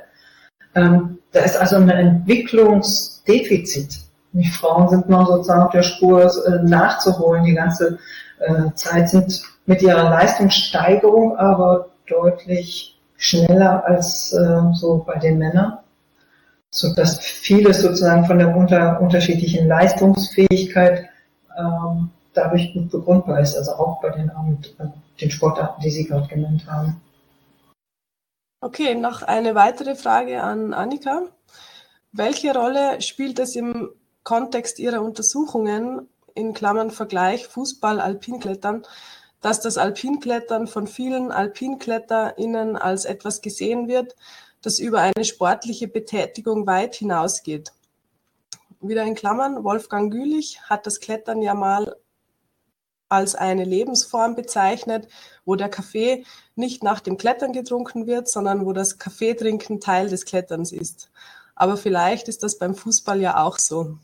Ähm, da ist also ein Entwicklungsdefizit. Die Frauen sind noch sozusagen auf der Spur äh, nachzuholen. Die ganze äh, Zeit sind mit ihrer Leistungssteigerung aber deutlich schneller als äh, so bei den Männern, so dass vieles sozusagen von der unter, unterschiedlichen Leistungsfähigkeit ähm, dadurch gut begründbar ist, also auch bei den, äh, den Sportarten, die Sie gerade genannt haben. Okay, noch eine weitere Frage an Annika. Welche Rolle spielt es im Kontext Ihrer Untersuchungen in Klammern Vergleich Fußball, Alpinklettern dass das Alpinklettern von vielen AlpinkletterInnen als etwas gesehen wird, das über eine sportliche Betätigung weit hinausgeht. Wieder in Klammern, Wolfgang Gülich hat das Klettern ja mal als eine Lebensform bezeichnet, wo der Kaffee nicht nach dem Klettern getrunken wird, sondern wo das Kaffeetrinken Teil des Kletterns ist. Aber vielleicht ist das beim Fußball ja auch so.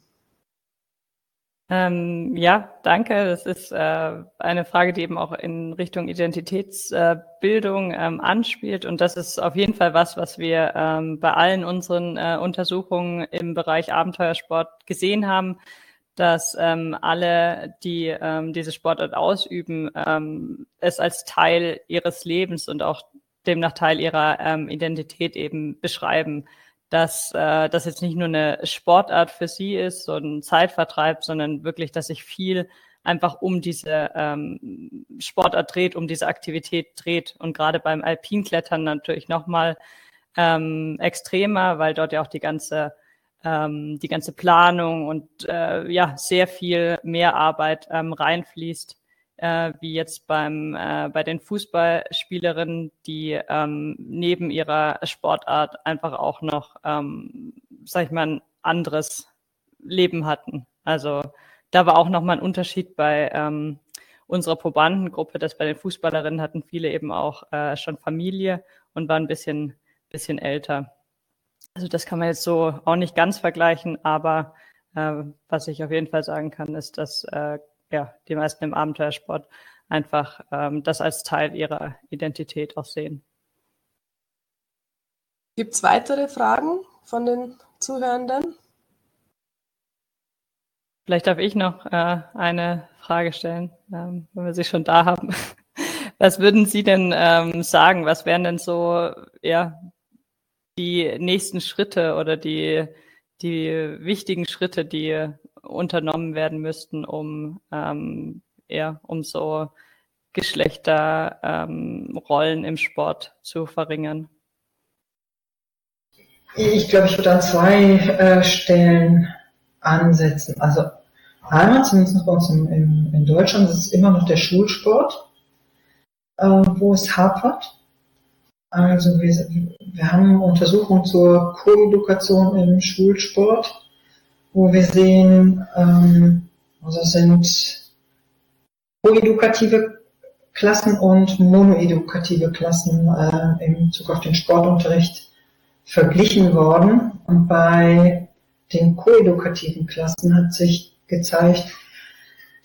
Ähm, ja, danke. Das ist äh, eine Frage, die eben auch in Richtung Identitätsbildung äh, ähm, anspielt. Und das ist auf jeden Fall was, was wir ähm, bei allen unseren äh, Untersuchungen im Bereich Abenteuersport gesehen haben, dass ähm, alle, die ähm, diese Sportart ausüben, ähm, es als Teil ihres Lebens und auch demnach Teil ihrer Identität eben beschreiben dass äh, das jetzt nicht nur eine Sportart für sie ist, so ein Zeitvertreib, sondern wirklich, dass sich viel einfach um diese ähm, Sportart dreht, um diese Aktivität dreht. Und gerade beim Alpinklettern natürlich nochmal ähm, extremer, weil dort ja auch die ganze ähm, die ganze Planung und äh, ja sehr viel mehr Arbeit ähm, reinfließt äh, wie jetzt beim, äh, bei den Fußballspielerinnen, die ähm, neben ihrer Sportart einfach auch noch, ähm, sag ich mal, ein anderes Leben hatten. Also da war auch nochmal ein Unterschied bei ähm, unserer Probandengruppe, dass bei den Fußballerinnen hatten viele eben auch äh, schon Familie und waren ein bisschen, bisschen älter. Also das kann man jetzt so auch nicht ganz vergleichen, aber äh, was ich auf jeden Fall sagen kann, ist, dass äh, ja, die meisten im Abenteuersport einfach ähm, das als Teil ihrer Identität auch sehen. Gibt es weitere Fragen von den Zuhörenden? Vielleicht darf ich noch äh, eine Frage stellen, ähm, wenn wir sie schon da haben. (laughs) Was würden Sie denn ähm, sagen? Was wären denn so ja, die nächsten Schritte oder die, die wichtigen Schritte, die unternommen werden müssten, um, ähm, ja, um so Geschlechterrollen ähm, im Sport zu verringern? Ich glaube, ich würde an zwei äh, Stellen ansetzen. Also einmal, zumindest bei uns in, in, in Deutschland, das ist immer noch der Schulsport, äh, wo es hapert. Also wir, wir haben Untersuchungen zur Koedukation im Schulsport, wo wir sehen, ähm, also sind koedukative Klassen und monoedukative Klassen äh, im Bezug auf den Sportunterricht verglichen worden. Und bei den koedukativen Klassen hat sich gezeigt,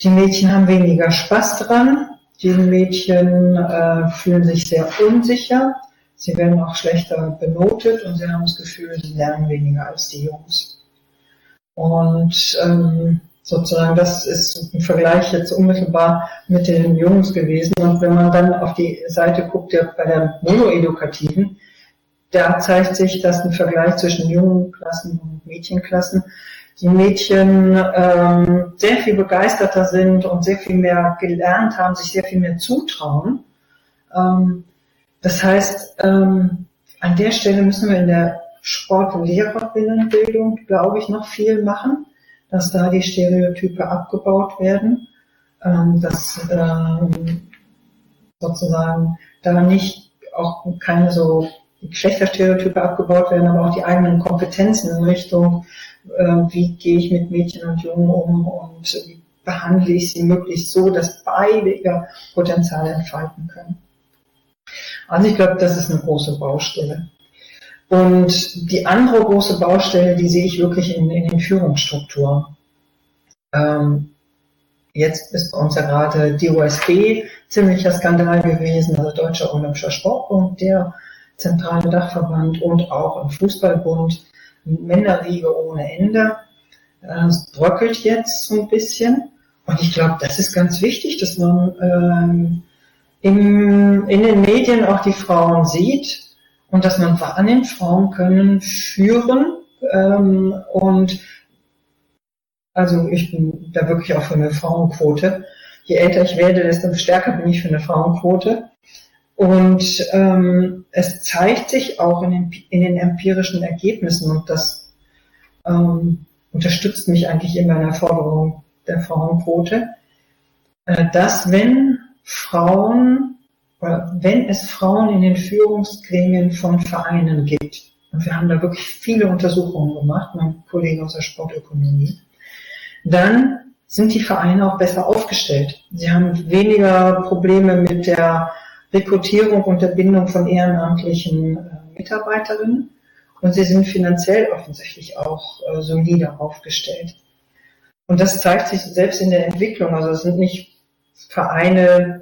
die Mädchen haben weniger Spaß dran, die Mädchen äh, fühlen sich sehr unsicher, sie werden auch schlechter benotet und sie haben das Gefühl, sie lernen weniger als die Jungs. Und ähm, sozusagen, das ist ein Vergleich jetzt unmittelbar mit den Jungs gewesen. Und wenn man dann auf die Seite guckt, der, bei der Monoedukativen, da zeigt sich, dass ein Vergleich zwischen jungen Klassen und Mädchenklassen die Mädchen ähm, sehr viel begeisterter sind und sehr viel mehr gelernt haben, sich sehr viel mehr zutrauen. Ähm, das heißt, ähm, an der Stelle müssen wir in der Sport- und Lehrerinnenbildung, glaube ich, noch viel machen dass da die Stereotype abgebaut werden, ähm, dass ähm, sozusagen da nicht auch keine so Geschlechterstereotype abgebaut werden, aber auch die eigenen Kompetenzen in Richtung, äh, wie gehe ich mit Mädchen und Jungen um und wie behandle ich sie möglichst so, dass beide ihr Potenzial entfalten können. Also ich glaube, das ist eine große Baustelle. Und die andere große Baustelle, die sehe ich wirklich in, in den Führungsstrukturen. Ähm, jetzt ist bei uns ja gerade DOSB ziemlicher Skandal gewesen, also Deutscher Olympischer Sportbund, der zentrale Dachverband und auch im Fußballbund Männerriege ohne Ende. Äh, es bröckelt jetzt so ein bisschen. Und ich glaube, das ist ganz wichtig, dass man ähm, im, in den Medien auch die Frauen sieht und dass man wahrnimmt, Frauen können führen ähm, und also ich bin da wirklich auch für eine Frauenquote. Je älter ich werde, desto stärker bin ich für eine Frauenquote. Und ähm, es zeigt sich auch in den, in den empirischen Ergebnissen und das ähm, unterstützt mich eigentlich in meiner Forderung der Frauenquote, äh, dass wenn Frauen wenn es Frauen in den Führungsgremien von Vereinen gibt, und wir haben da wirklich viele Untersuchungen gemacht, mein Kollege aus der Sportökonomie, dann sind die Vereine auch besser aufgestellt. Sie haben weniger Probleme mit der Rekrutierung und der Bindung von ehrenamtlichen äh, Mitarbeiterinnen und sie sind finanziell offensichtlich auch äh, solider aufgestellt. Und das zeigt sich selbst in der Entwicklung. Also es sind nicht Vereine,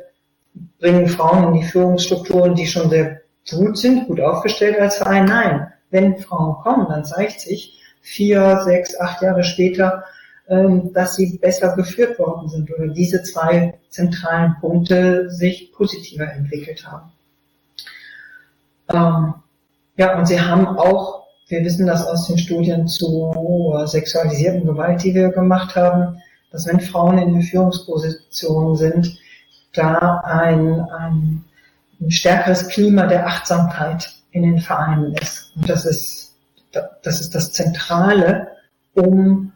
bringen Frauen in die Führungsstrukturen, die schon sehr gut sind, gut aufgestellt als Verein. Nein, wenn Frauen kommen, dann zeigt sich vier, sechs, acht Jahre später, ähm, dass sie besser geführt worden sind oder diese zwei zentralen Punkte sich positiver entwickelt haben. Ähm, ja, und sie haben auch, wir wissen das aus den Studien zu sexualisierten Gewalt, die wir gemacht haben, dass wenn Frauen in den Führungspositionen sind, da ein, ein, ein stärkeres Klima der Achtsamkeit in den Vereinen ist. Und das ist, das ist das Zentrale, um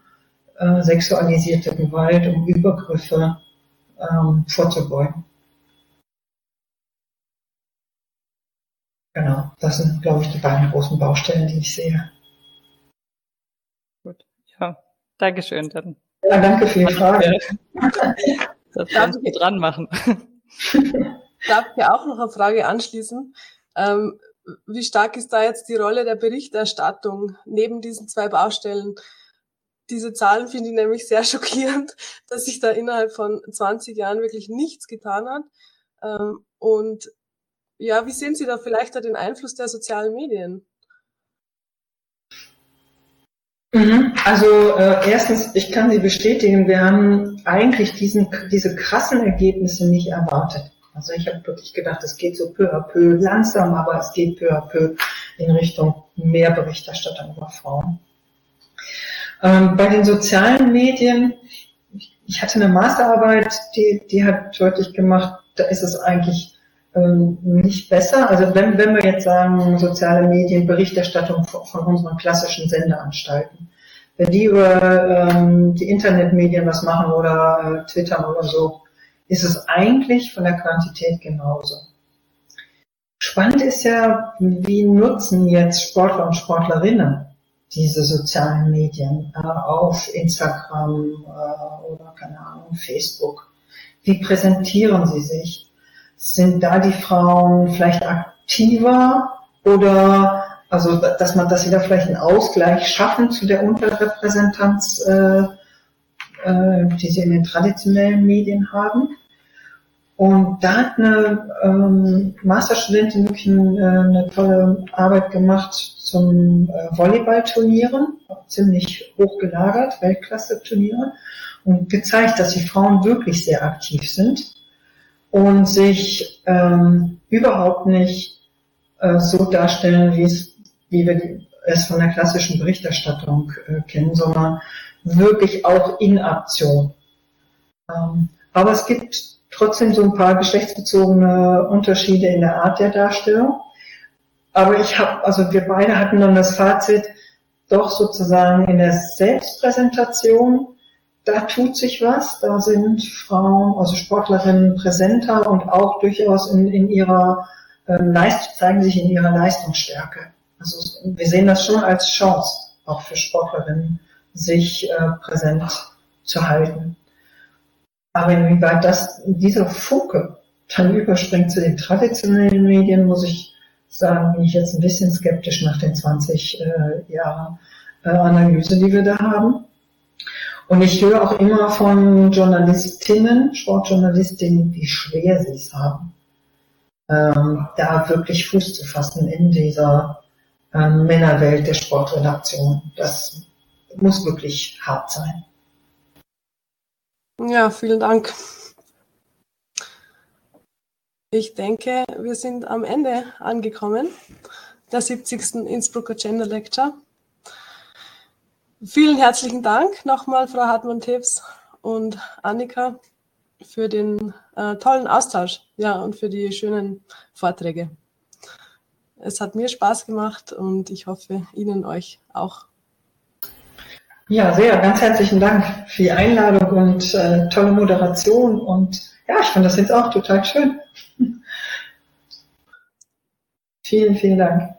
äh, sexualisierte Gewalt, um Übergriffe ähm, vorzubeugen. Genau, das sind, glaube ich, die beiden großen Baustellen, die ich sehe. Gut, ja, Dankeschön. Dann. Ja, danke für die Frage. (laughs) Das kannst du dran machen. (laughs) Darf ich auch noch eine Frage anschließen? Ähm, wie stark ist da jetzt die Rolle der Berichterstattung neben diesen zwei Baustellen? Diese Zahlen finde ich nämlich sehr (laughs) schockierend, dass sich da innerhalb von 20 Jahren wirklich nichts getan hat. Ähm, und ja, wie sehen Sie da vielleicht da den Einfluss der sozialen Medien? Also äh, erstens, ich kann Sie bestätigen, wir haben eigentlich diesen, diese krassen Ergebnisse nicht erwartet. Also ich habe wirklich gedacht, es geht so peu à peu, langsam, aber es geht peu à peu in Richtung mehr Berichterstattung über Frauen. Ähm, bei den sozialen Medien, ich hatte eine Masterarbeit, die, die hat deutlich gemacht, da ist es eigentlich ähm, nicht besser. Also wenn, wenn wir jetzt sagen, soziale Medien, Berichterstattung von, von unseren klassischen Sendeanstalten, wenn die über ähm, die Internetmedien was machen oder äh, Twitter oder so, ist es eigentlich von der Quantität genauso. Spannend ist ja, wie nutzen jetzt Sportler und Sportlerinnen diese sozialen Medien äh, auf Instagram äh, oder keine Ahnung, Facebook. Wie präsentieren sie sich? Sind da die Frauen vielleicht aktiver oder also dass man, dass sie da vielleicht einen Ausgleich schaffen zu der Unterrepräsentanz, äh, äh, die sie in den traditionellen Medien haben? Und da hat eine ähm, Masterstudentin wirklich eine, äh, eine tolle Arbeit gemacht zum äh, Volleyballturnieren, ziemlich hoch gelagert, Weltklasse-Turnieren, und gezeigt, dass die Frauen wirklich sehr aktiv sind und sich ähm, überhaupt nicht äh, so darstellen, wie es, wie wir es von der klassischen Berichterstattung äh, kennen, sondern wirklich auch in Aktion. Ähm, aber es gibt trotzdem so ein paar geschlechtsbezogene Unterschiede in der Art der Darstellung. Aber ich habe, also wir beide hatten dann das Fazit, doch sozusagen in der Selbstpräsentation, da tut sich was, da sind Frauen, also Sportlerinnen präsenter und auch durchaus in, in ihrer äh, Leist zeigen sich in ihrer Leistungsstärke. Also wir sehen das schon als Chance, auch für Sportlerinnen, sich äh, präsent zu halten. Aber inwieweit das, dieser Funke dann überspringt zu den traditionellen Medien, muss ich sagen, bin ich jetzt ein bisschen skeptisch nach den 20 äh, Jahren äh, Analyse, die wir da haben. Und ich höre auch immer von Journalistinnen, Sportjournalistinnen, wie schwer sie es haben, ähm, da wirklich Fuß zu fassen in dieser ähm, Männerwelt der Sportredaktion. Das muss wirklich hart sein. Ja, vielen Dank. Ich denke, wir sind am Ende angekommen der 70. Innsbrucker Gender Lecture. Vielen herzlichen Dank nochmal, Frau Hartmann-Teps und Annika, für den äh, tollen Austausch ja, und für die schönen Vorträge. Es hat mir Spaß gemacht und ich hoffe, Ihnen euch auch. Ja, sehr. Ganz herzlichen Dank für die Einladung und äh, tolle Moderation. Und ja, ich fand das jetzt auch total schön. (laughs) vielen, vielen Dank.